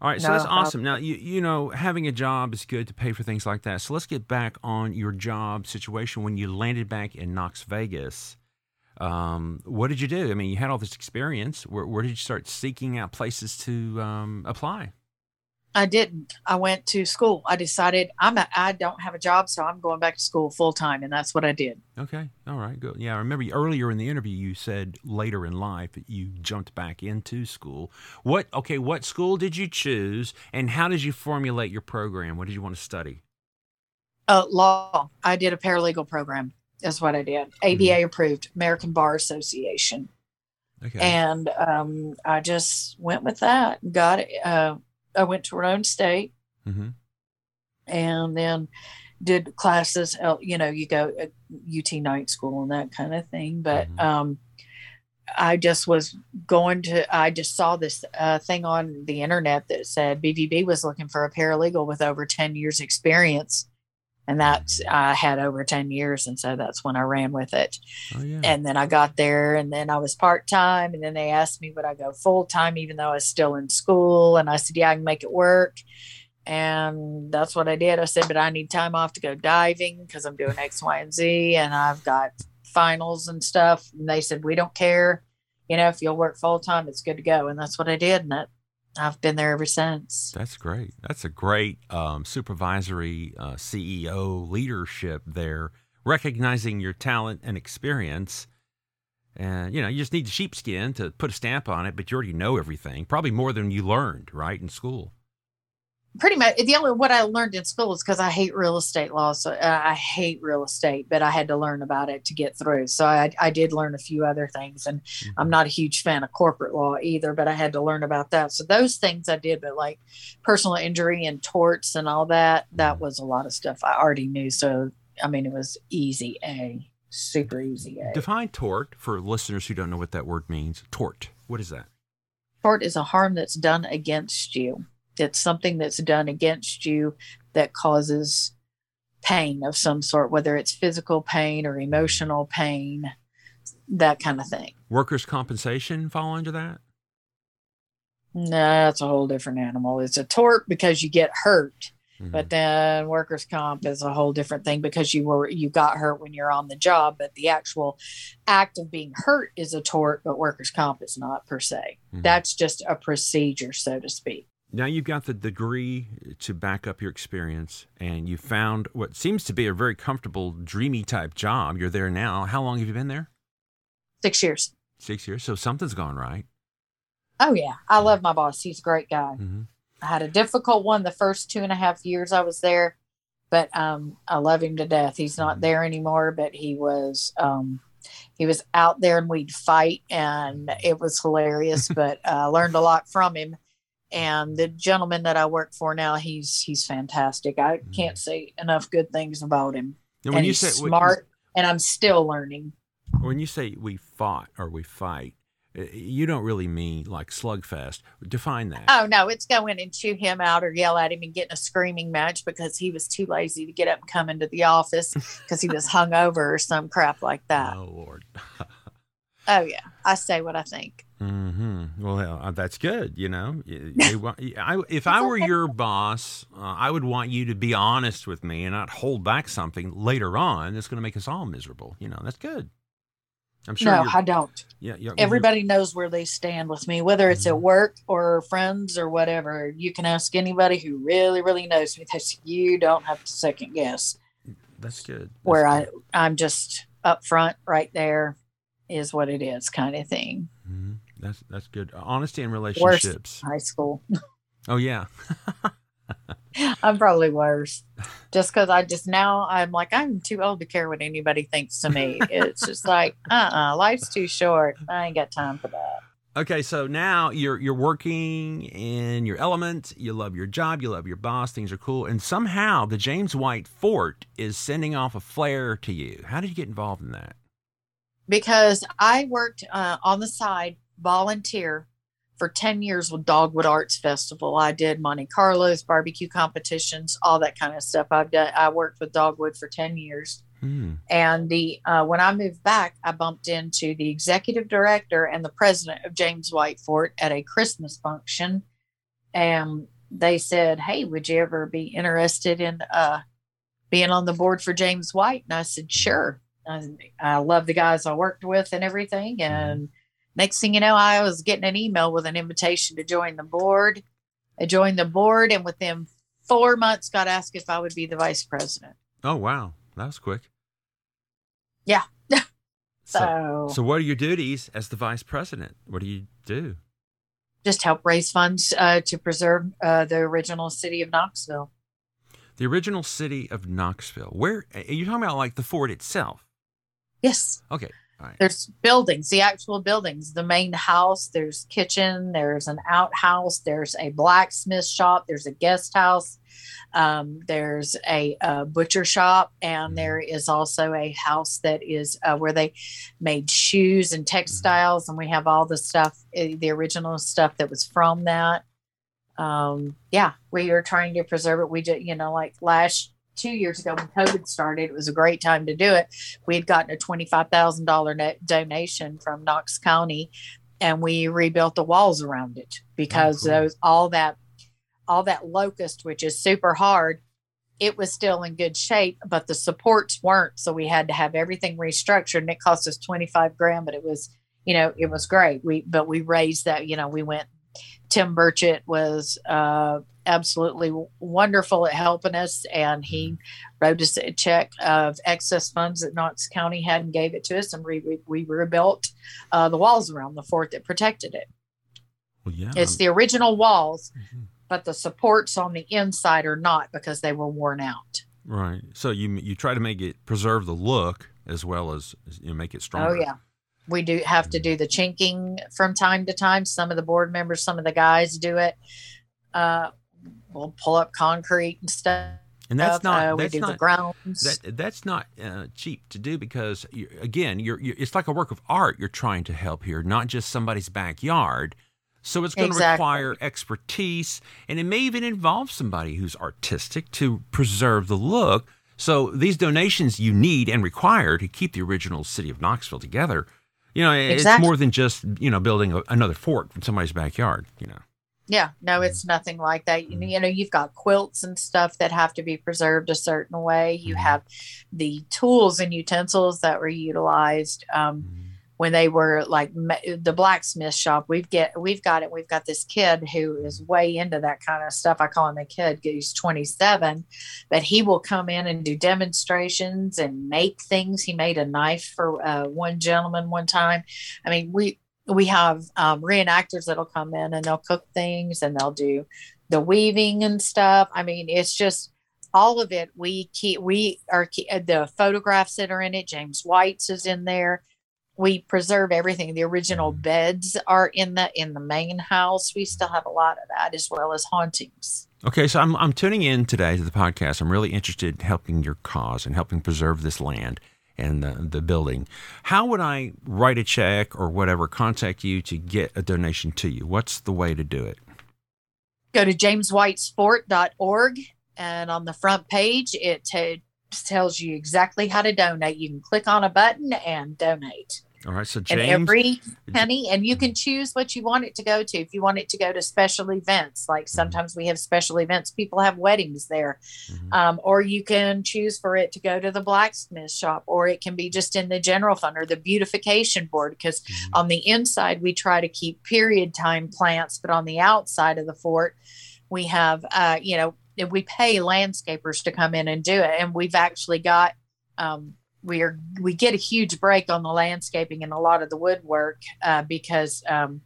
All right, so No, that's awesome. Now you you know having a job is good to pay for things like that. So let's get back on your job situation when you landed back in Knox Vegas. Um, what did you do? I mean, you had all this experience. Where, where did you start seeking out places to um, apply? I didn't. I went to school. I decided I'm a, I don't have a job, so I'm going back to school full time, and that's what I did. Okay, all right, good. Yeah, I remember earlier in the interview you said later in life you jumped back into school. What? Okay, what school did you choose, and how did you formulate your program? What did you want to study? Uh, law. I did a paralegal program. That's what I did. ABA approved, American Bar Association, Okay. and um, I just went with that. Got it. Uh, I went to Roane State, hmm and then did classes. uh, You know, you go at UT night school and that kind of thing. But Mhm. um, I just was going to. I just saw this uh, thing on the internet that said BVB was looking for a paralegal with over ten years experience, and that's I had over ten years, and so that's when I ran with it. Oh yeah. And then I got there, and then I was part time, and then they asked me would I go full time, even though I was still in school, and I said yeah, I can make it work. And that's what I did. I said, but I need time off to go diving because I'm doing X, Y, and Z, and I've got finals and stuff. And they said, we don't care. You know, if you'll work full time, it's good to go. And that's what I did. And that I've been there ever since. That's great. That's a great um, supervisory uh, CEO leadership there, recognizing your talent and experience. And you know, you just need the sheepskin to put a stamp on it, but you already know everything, probably more than you learned, right, in school. Pretty much the only what I learned in school is because I hate real estate law. So uh, I hate real estate, but I had to learn about it to get through. So I, I did learn a few other things. And I'm not a huge fan of corporate law either, but I had to learn about that. So those things I did, but like personal injury and torts and all that, that was a lot of stuff I already knew. So I mean, it was easy A, super easy A. Define tort for listeners who don't know what that word means. Tort. What is that? Tort is a harm that's done against you. It's something that's done against you that causes pain of some sort, whether it's physical pain or emotional pain, that kind of thing. Workers' compensation fall under that? No, that's a whole different animal. It's a tort because you get hurt, Mhm. but then workers' comp is a whole different thing because you were you got hurt when you're on the job. But the actual act of being hurt is a tort, but workers' comp is not per se. Mhm. That's just a procedure, so to speak. Now you've got the degree to back up your experience, and you found what seems to be a very comfortable, dreamy type job. You're there now. How long have you been there? Six years. Six years. So something's gone right. Oh yeah, I love my boss. He's a great guy. hmm I had a difficult one the first two and a half years I was there, but um, I love him to death. He's not Mhm. there anymore, but he was um, he was out there and we'd fight, and it was hilarious. but I learned a lot from him. And the gentleman that I work for now, he's he's fantastic. I mm-hmm. can't say enough good things about him. And and you he's say when- smart, and I'm still learning. when you say we fought or we fight, you don't really mean like slugfest. Define that. Oh no, it's going and chew him out or yell at him and get in a screaming match because he was too lazy to get up and come into the office because he was hungover or some crap like that. oh Lord. Oh yeah, I say what I think. Hmm Well, uh, that's good. You know, I, if I were your boss, uh, I would want you to be honest with me and not hold back something later on that's going to make us all miserable. You know, that's good. I'm sure. no, I don't. yeah, yeah, Everybody knows where they stand with me, whether it's Mm-hmm. at work or friends or whatever. You can ask anybody who really, really knows me. That you don't have to second guess. That's good. That's Where I, good. I'm just up front, right there, is what it is, kind of thing. That's that's good. Honesty in relationships. high school. Oh yeah. I'm probably worse. Just because I just now I'm like I'm too old to care what anybody thinks to me. It's just like uh uh life's too short. I ain't got time for that. Okay, so now you're you're working in your element. You love your job. You love your boss. Things are cool, and somehow the James White Fort is sending off a flare to you. How did you get involved in that? Because I worked uh, on the side volunteer for 10 years with Dogwood Arts Festival. I did Monte Carlos, barbecue competitions, all that kind of stuff. I've done I worked with Dogwood for 10 years. Hmm. And the uh, when I moved back, I bumped into the executive director and the president of James White Fort at a Christmas function, and they said, "Hey, would you ever be interested in uh, being on the board for James White?" And I said, "Sure." I, I love the guys I worked with and everything. And next thing you know, I was getting an email with an invitation to join the board. I joined the board, and within four months, got asked if I would be the vice president. Oh wow, that was quick. Yeah. so, So, what are your duties as the vice president? What do you do? just help raise funds uh, to preserve uh, the original city of Knoxville. The original city of Knoxville. Where are you talking about? Like the fort itself? Yes. Okay. Right. there's buildings the actual buildings the main house there's kitchen there's an outhouse there's a blacksmith shop there's a guest house um, there's a, uh butcher shop and there is also a house that is uh, where they made shoes and textiles and we have all the stuff uh, the original stuff that was from that. Um, yeah we are trying to preserve it. We just you know like last two years ago when covid started it was a great time to do it we had gotten a $25,000 net donation from Knox County and we rebuilt the walls around it because cool. those all that all that locust which is super hard it was still in good shape but the supports weren't so we had to have everything restructured and it cost us 25 grand but it was you know it was great we but we raised that you know we went Tim Burchett was uh, absolutely wonderful at helping us, and he wrote us a check of excess funds that Knox County had and gave it to us, and we, we, we rebuilt uh, the walls around the fort that protected it. Well, yeah. It's the original walls, Mhm. but the supports on the inside are not because they were worn out. Right. So you you try to make it preserve the look as well as you know, make it stronger. Oh yeah. We do have to do the chinking from time to time. Some of the board members, some of the guys do it. Uh, we'll pull up concrete and stuff. And that's not uh, we that's do the not grounds. that that's not uh, cheap to do because you, again, you're, you're it's like a work of art. You're trying to help here, not just somebody's backyard. So it's going to require expertise, and it may even involve somebody who's artistic to preserve the look. So these donations you need and require to keep the original city of Knoxville together. You know, it's more than just you know building a, another fort from somebody's backyard. You know. Yeah, no, it's nothing like that. You know, you know, you've got quilts and stuff that have to be preserved a certain way. You Mhm. have the tools and utensils that were utilized um, when they were like the blacksmith shop. We've get we've got it. We've got this kid who is way into that kind of stuff. I call him a kid. He's 27, but he will come in and do demonstrations and make things. He made a knife for uh, one gentleman one time. I mean, we we have um, reenactors that'll come in and they'll cook things and they'll do the weaving and stuff. I mean, it's just all of it. We keep we are uh, the photographs that are in it. James White's is in there. We preserve everything. The original beds are in the in the main house. We still have a lot of that as well as hauntings. Okay, so I'm, I'm tuning in today to the podcast. I'm really interested in helping your cause and helping preserve this land and the, the building. How would I write a check or whatever, contact you to get a donation to you? What's the way to do it? Go to jameswhitesfort.org and on the front page it t- tells you exactly how to donate. You can click on a button and donate. All right, so and every penny and you can choose what you want it to go to if you want it to go to special events like sometimes we have special events people have weddings there Mhm. um, or you can choose for it to go to the blacksmith shop or it can be just in the general fund or the beautification board because Mhm. on the inside we try to keep period time plants but on the outside of the fort we have uh, you know we pay landscapers to come in and do it and we've actually got um, we are we get a huge break on the landscaping and a lot of the woodwork uh, because um,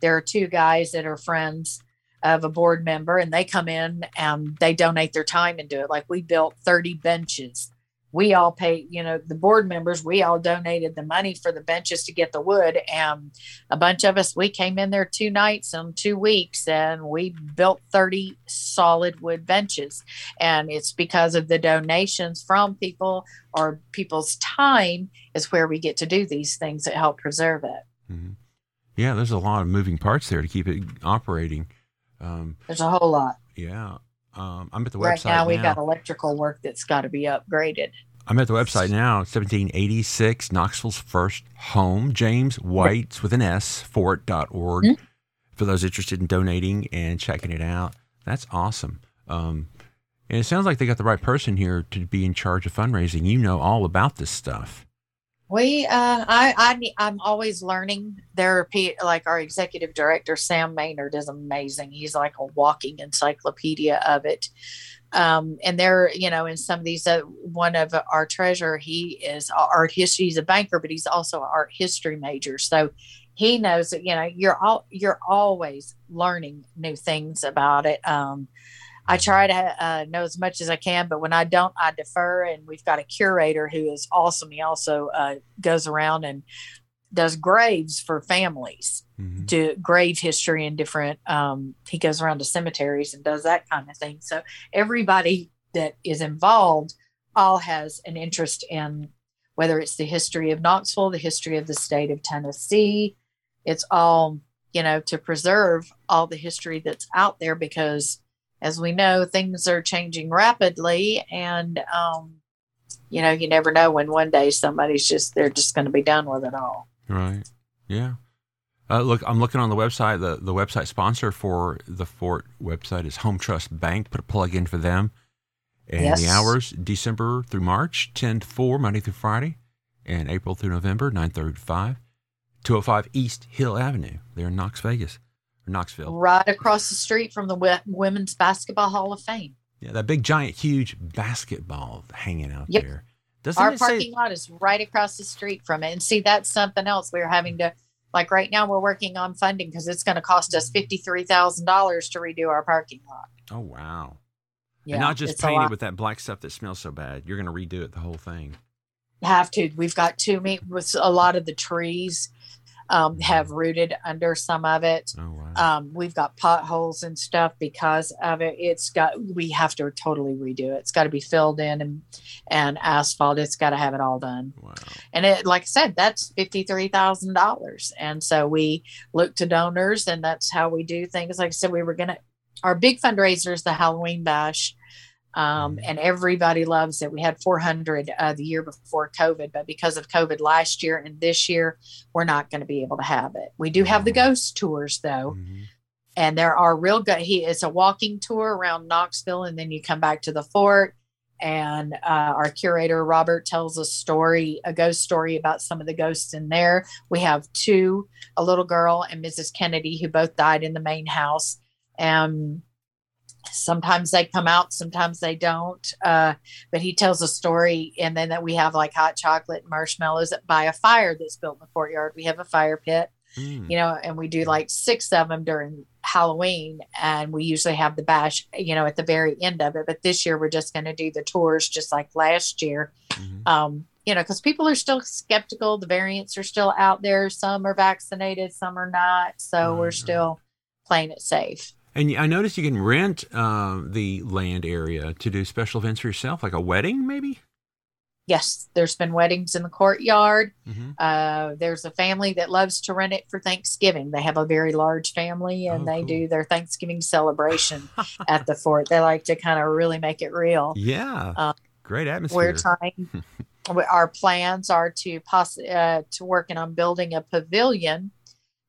there are two guys that are friends of a board member and they come in and they donate their time and do it. Like we built 30 benches we all pay you know the board members we all donated the money for the benches to get the wood. And a bunch of us we came in there two nights and two weeks and we built 30 solid wood benches. And it's because of the donations from people or people's time is where we get to do these things that help preserve it. Mhm. yeah, there's a lot of moving parts there to keep it operating. Um, there's a whole lot. Yeah, um, I'm at the right website now we've now. got electrical work that's got to be upgraded I'm at the website now, 1786, Knoxville's first home, James White's with an S, fort.org. Mhm. For those interested in donating and checking it out, that's awesome. Um, and it sounds like they got the right person here to be in charge of fundraising. You know all about this stuff. We, uh, I, I, I'm always learning. There are pe- like our executive director, Sam Maynard, is amazing. He's like a walking encyclopedia of it. Um, and there, you know, in some of these, uh, one of our treasurer, he is art history. He's a banker, but he's also an art history major. So he knows that, you know, you're all, you're always learning new things about it. Um, I try to uh, know as much as I can, but when I don't, I defer. And we've got a curator who is awesome. He also uh, goes around and does graves for families, Mhm. to grave history and different. Um, he goes around to cemeteries and does that kind of thing. So everybody that is involved all has an interest in whether it's the history of Knoxville, the history of the state of Tennessee. It's all you know to preserve all the history that's out there because as we know things are changing rapidly and um you know you never know when one day somebody's just they're just going to be done with it all Right. Yeah. Uh, look, I'm looking on the website. The the website sponsor for the Fort website is Home Trust Bank. Put a plug in for them. And the hours December through March, 10 to 4, Monday through Friday, and April through November, 9:30 to 5. 205 East Hill Avenue. There in Knox Vegas Knoxville. right across the street from the women's basketball hall of fame Yeah, that big giant huge basketball hanging out Yep. there. Doesn't our it say parking lot is right across the street from it and see that's something else we're having to like right now we're working on funding because it's going to cost us $53000 to redo our parking lot Oh wow. yeah and not just a painted with that black stuff that smells so bad. You're going to redo it the whole thing. have to we've got too many with a lot of the trees um, have rooted under some of it. Oh wow. um, we've got potholes and stuff because of it. It's got we have to totally redo it. It's got to be filled in and and asphalt. It's got to have it all done. Wow. and it like i said that's $53000 and so we look to donors and that's how we do things. Like i said we were gonna our big fundraiser is the halloween bash um, Mhm. and everybody loves it. We had 400 uh, the year before covid but because of covid last year and this year we're not going to be able to have it. We do have the ghost tours though. Mhm. and there are real good he it's a walking tour around knoxville and then you come back to the fort and uh, our curator robert tells a story a ghost story about some of the ghosts in there. We have two a little girl and mrs kennedy who both died in the main house. And sometimes they come out sometimes they don't uh, but he tells a story and then that we have like hot chocolate and marshmallows by a fire that's built in the courtyard we have a fire pit Mm. you know, and we do like six of them during Halloween, and we usually have the bash, you know, at the very end of it. But this year we're just going to do the tours just like last year, Mhm. um, you know, because people are still skeptical. The variants are still out there. Some are vaccinated, some are not. So Right, we're still playing it safe. And I noticed you can rent uh, the land area to do special events for yourself, like a wedding, maybe. Yes, there's been weddings in the courtyard. Mm-hmm. Uh, there's a family that loves to rent it for Thanksgiving. They have a very large family and Oh, they cool. do their Thanksgiving celebration at the fort. They like to kind of really make it real. Yeah. Uh, Great We're atmosphere. trying. our plans are to poss- uh, to working on building a pavilion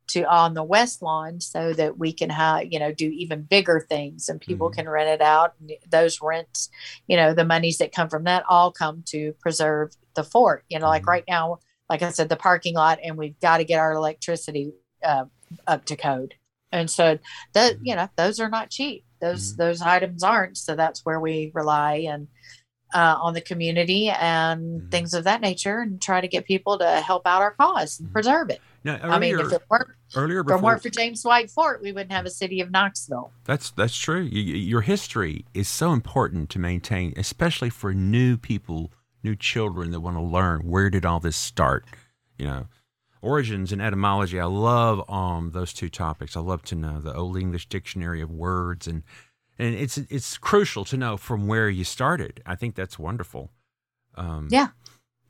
to on the west lawn so that we can have you know do even bigger things and people Mhm. can rent it out. And those rents, you know, the monies that come from that all come to preserve the fort. You know, like Mhm. right now, like I said, the parking lot, and we've got to get our electricity uh, up to code. And so that Mhm. you know those are not cheap. Those Mhm. those items aren't. So that's where we rely and uh, on the community and Mhm. things of that nature, and try to get people to help out our cause and Mhm. preserve it. Now, I mean, if it weren't, earlier if it weren't for James White Fort, we wouldn't have a city of Knoxville. That's that's true. You- your history is so important to maintain, especially for new people, new children that want to learn where did all this start. You know, origins and etymology. I love um those two topics. I love to know the Old English Dictionary of words and and it's it's crucial to know from where you started. I think that's wonderful. Um, Yeah.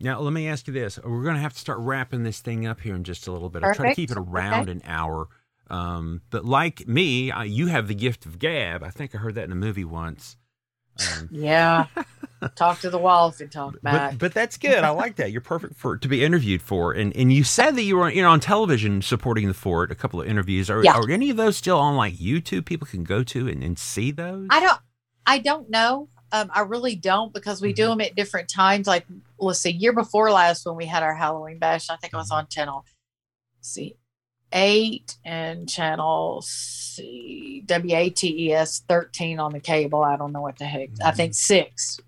Now let me ask you this: We're going to have to start wrapping this thing up here in just a little bit. I'll try to keep it around an hour. Um, but like me, I, you have the gift of gab. I think I heard that in a movie once. Um, Yeah, talk to the walls and talk back. but but that's good. I like that. You're perfect for to be interviewed for. And and you said that you were you know on television supporting the fort. A couple of interviews. Are, Yeah. are any of those still on like YouTube? People can go to and, and see those. I don't, I don't know. Um, I really don't because we do Mm-hmm. them at different times. Like, let's see, year before last when we had our Halloween bash, I think I was on channel, see, eight and channel C W A T E S thirteen on the cable. I don't know what the heck. I think six.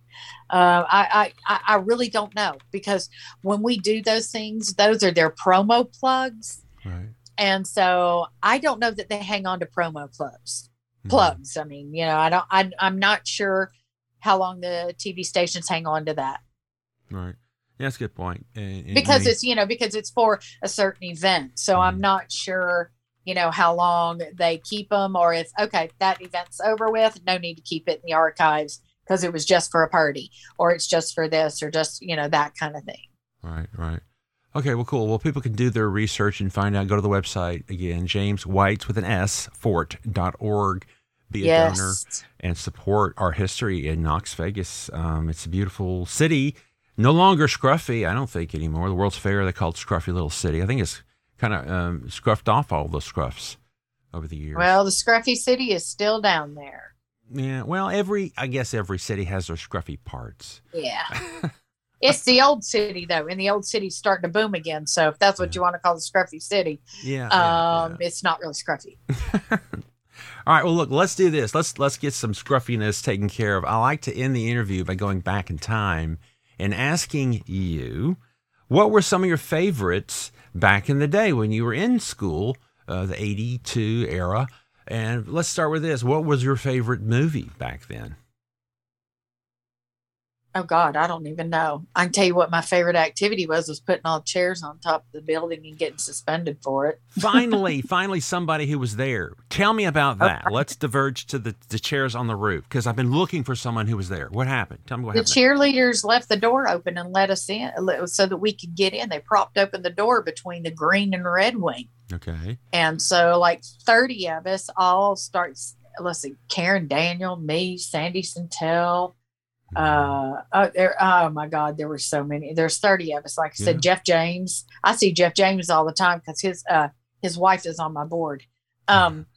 Uh, I, I I really don't know because when we do those things, those are their promo plugs, Right. and so I don't know that they hang on to promo plugs Mhm. plugs. I mean, you know, I don't, I, I'm not sure how long the TV stations hang on to that Right. Yeah, that's a good point. And, and because it's, you know, because it's for a certain event. So Mhm. I'm not sure, you know, how long they keep them or if, okay, that event's over with, no need to keep it in the archives because it was just for a party or it's just for this or just, you know, that kind of thing. Right, right. Okay, well, cool. Well, people can do their research and find out. Go to the website again, James White's with an S, Fort dot fort.org. Be a donor and support our history in Knox Vegas. Um, it's a beautiful city. No longer scruffy, I don't think anymore. The World's Fair, they called Scruffy Little City. I think it's kind of um, scruffed off all those scruffs over the years. Well, the Scruffy City is still down there. yeah, well, every, I guess every city has their scruffy parts. Yeah. it's the old city though, and the old city's starting to boom again. So if that's what Yeah. you want to call the scruffy city, Yeah. yeah, um, it's not really scruffy. All right, well, look, let's do this. Let's let's get some scruffiness taken care of. I like to end the interview by going back in time and asking you, what were some of your favorites back in the day when you were in school, uh, the '82 era? And let's start with this. What was your favorite movie back then? Oh God, I don't even know. I can tell you what my favorite activity was was putting all the chairs on top of the building and getting suspended for it. Finally, finally, somebody who was there. Tell me about that. Let's diverge to the, the chairs on the roof because I've been looking for someone who was there. What happened? Tell me what The happened. The cheerleaders left the door open and let us in so that we could get in. They propped open the door between the green and red wing. okay. And so like 30 of us all starts let's see, Karen Daniel, me, Sandy Santel, uh oh, there oh my god there were so many there's 30 of us like i said Yeah. jeff james i see jeff james all the time because his uh his wife is on my board um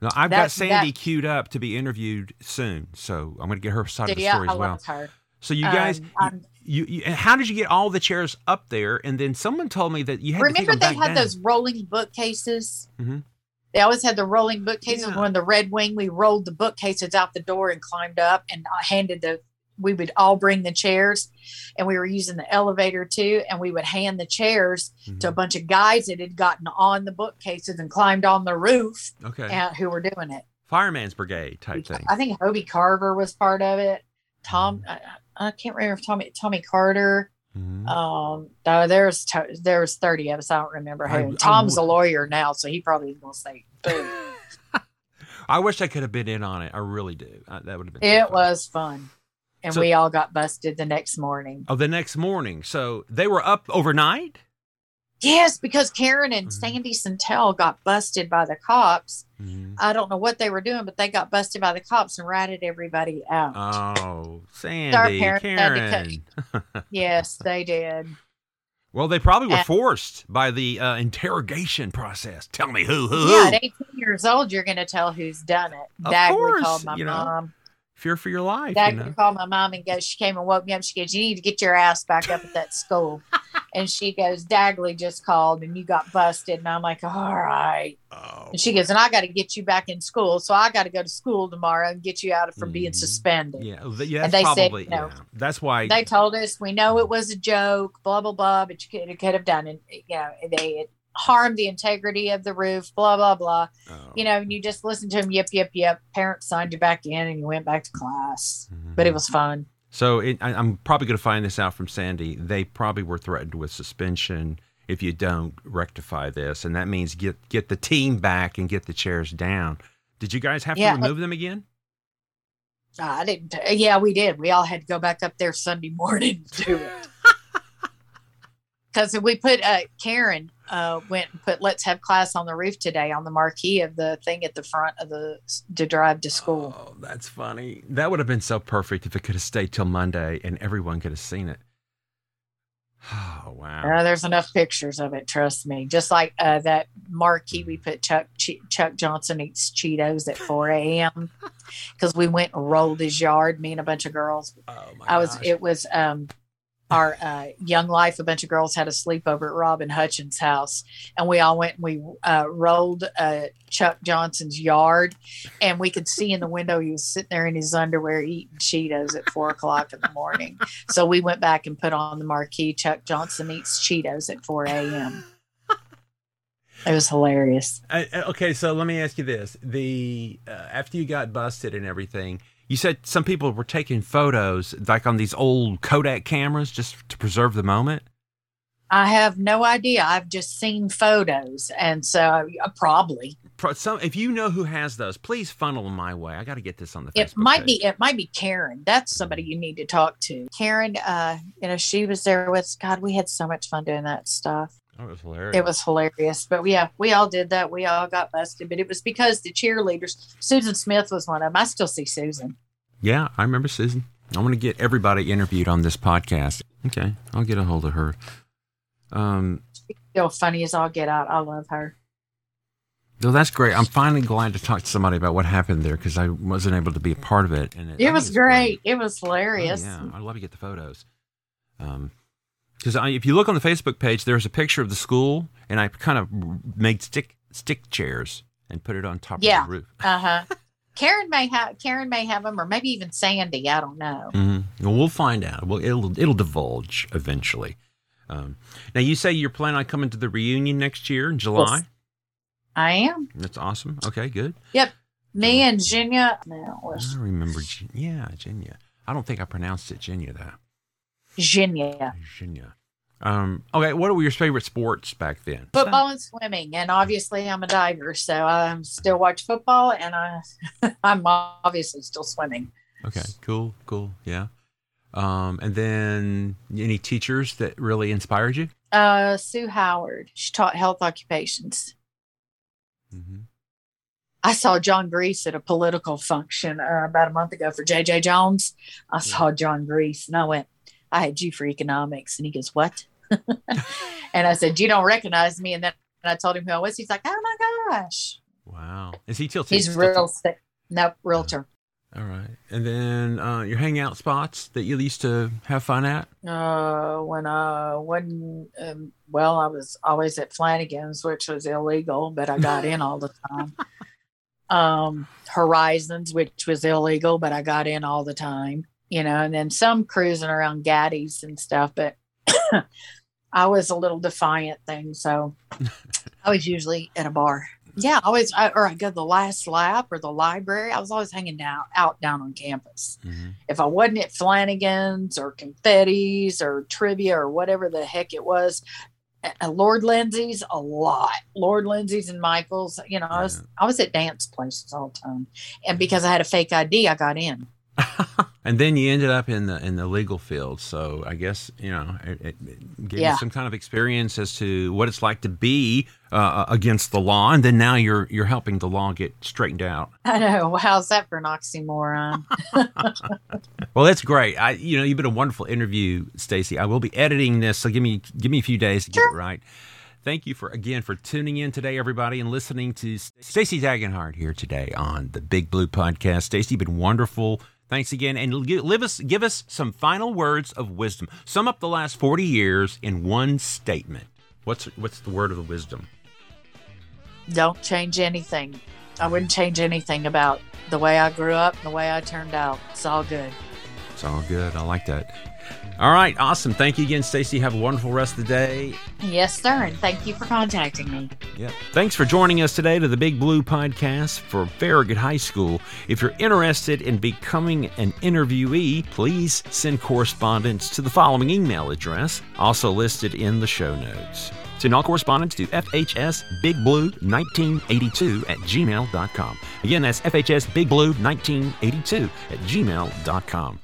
No, I've got Sandy that- queued up to be interviewed soon, so I'm going to get her side of the yeah story i as well. love her So you guys, Um, you, you, and how did you get all the chairs up there? And then someone told me that you had remember to take they had down. those rolling bookcases Mhm. they always had the rolling bookcases Yeah. when the red wing we rolled the bookcases out the door and climbed up and handed the we would all bring the chairs and we were using the elevator too and we would hand the chairs Mhm. to a bunch of guys that had gotten on the bookcases and climbed on the roof okay, and who were doing it fireman's brigade type thing. i think hobie carver was part of it tom I, I can't remember if tommy tommy carter Mhm. um no, there's to- there was 30 of us i don't remember I- who I tom's a lawyer now so he probably is gonna say I wish I could have been in on it. I really do. Uh, that would have been. so it fun. was fun and So- we all got busted the next morning Oh, the next morning. So they were up overnight. yes because karen and Mhm. sandy santel got busted by the cops Mhm. i don't know what they were doing but they got busted by the cops and ratted everybody out Oh, Sandy, to Karen. yes they did Well, they probably were forced by the uh, interrogation process. Tell me who, who, yeah at 18 years old you're going to tell who's done it Of dagwood course, called my you know, mom Fear for your life. You Dagwood know? called my mom and goes she came and woke me up she goes you need to get your ass back up at that school and she goes dagley just called and you got busted and i'm like all right Oh, and she goes and i got to get you back in school so i got to go to school tomorrow and get you out of from being Mhm. suspended yeah, yeah. And they said, probably you know, yeah. That's why. they told us we know it was a joke blah blah blah but you could, could have done it you know they had harmed the integrity of the roof blah blah blah oh, you know and you just listened to him, yip yip yip parents signed you back in and you went back to class mhm. but it was fun So it, I, I'm probably going to find this out from Sandy. They probably were threatened with suspension if you don't rectify this, and that means get get the team back and get the chairs down. Did you guys have Yeah. to remove them again? i didn't yeah we did we all had to go back up there sunday morning to do it because we put uh karen uh went and put let's have class on the roof today on the marquee of the thing at the front of the to drive to school Oh, that's funny. That would have been so perfect if it could have stayed till Monday and everyone could have seen it. Oh wow. Uh, there's enough pictures of it. Trust me. Just like uh, that marquee we put Chuck che- Chuck Johnson eats Cheetos at 4 a.m. because we went and rolled his yard. Me and a bunch of girls. Oh my I was. gosh. It was um, our uh, young life. A bunch of girls had a sleepover at Robin Hutchins' house, and we all went and we uh, rolled uh, Chuck Johnson's yard, and we could see in the window he was sitting there in his underwear eating Cheetos at four o'clock in the morning. So we went back and put on the marquee Chuck Johnson eats Cheetos at 4 a.m. It was hilarious. Okay, so let me ask you this: the uh, after you got busted and everything, you said some people were taking photos, like on these old Kodak cameras, just to preserve the moment. I have no idea. I've just seen photos, and so uh, probably Pro- Some, if you know who has those, please funnel them my way. I got to get this on the. it Facebook might page. be it might be Karen. That's somebody you need to talk to. Karen, uh, you know, she was there with God. We had so much fun doing that stuff. Oh, it was hilarious. It was hilarious. But yeah, we all did that. We all got busted, but it was because the cheerleaders. Susan Smith was one of them. I still see Susan. Yeah, I remember Susan. I want to get everybody interviewed on this podcast. Okay, I'll get a hold of her. Um, Still funny as all get out. I love her. no, that's great. I'm finally glad to talk to somebody about what happened there because I wasn't able to be a part of it. And It I was great. It was Oh, hilarious. yeah, I'd love to get the photos. Um, because if you look on the Facebook page, there's a picture of the school, and I kind of made stick stick chairs and put it on top Yeah. of the roof. Uh huh. Karen may have Karen may have them, or maybe even Sandy. I don't know. hmm Well, we'll find out. Well, it'll it'll divulge eventually. Um, now, you say you're planning on coming to the reunion next year in July. Yes. I am. That's awesome. Okay, good. Yep. Me and Genya. No, I remember. Yeah, Genya. I don't think I pronounced it Genya though. Genya. Genya. Um, okay, what were your favorite sports back then? Football and swimming, and obviously I'm a diver, so I still watch football, and I I'm obviously still swimming. Okay, cool, cool, yeah. Um, and then any teachers that really inspired you? Uh, Sue Howard. She taught health occupations. Mm-hmm. I saw John Grease at a political function uh, about a month ago for JJ Jones. I saw John Grease and I went, I had you for economics. And he goes, What? and I said, You don't recognize me. And then I told him who I was. He's like, Oh my gosh. Wow, is he still? He's still- real sick. no realtor. All right, and then uh, your hangout spots that you used to have fun at. Uh, when uh, when um, well, I was always at Flanagan's, which was illegal, but I got in all the time. Um, Horizons, which was illegal, but I got in all the time. You know, and then some cruising around Gaddy's and stuff. But I was a little defiant thing, so I was usually at a bar. Yeah, always, I, or I go to the last lap or the library. I was always hanging out out down on campus Mm-hmm. if I wasn't at Flanagan's or Confetti's or Trivia or whatever the heck it was, uh, Lord Lindsay's a lot. Lord Lindsay's and Michael's, you know, I was I was at dance places all the time, and because I had a fake ID, I got in. and then you ended up in the in the legal field. So I guess you know it, it gave Yeah. you some kind of experience as to what it's like to be uh, against the law, and then now you're you're helping the law get straightened out. I know. How's that for an oxymoron? Well, that's great. I you know you've been a wonderful interview, Stacy. I will be editing this, so give me give me a few days to get it right. Thank you for again for tuning in today, everybody, and listening to Stacy Dagenhart here today on the Big Blue Podcast. Stacy, you've been wonderful. Thanks again, and give us give us some final words of wisdom. Sum up the last forty years in one statement. What's what's the word of the wisdom? Don't change anything. I wouldn't change anything about the way I grew up and the way I turned out. It's all good. It's all good. I like that. All right, awesome. Thank you again, Stacy. Have a wonderful rest of the day. Yes, sir. And thank you for contacting me. Yep. Thanks for joining us today to the Big Blue Podcast for Farragut High School. If you're interested in becoming an interviewee, please send correspondence to the following email address, also listed in the show notes. Send all correspondence to FHSBigBlue1982 at gmail.com. Again, that's FHSBigBlue1982 at gmail.com.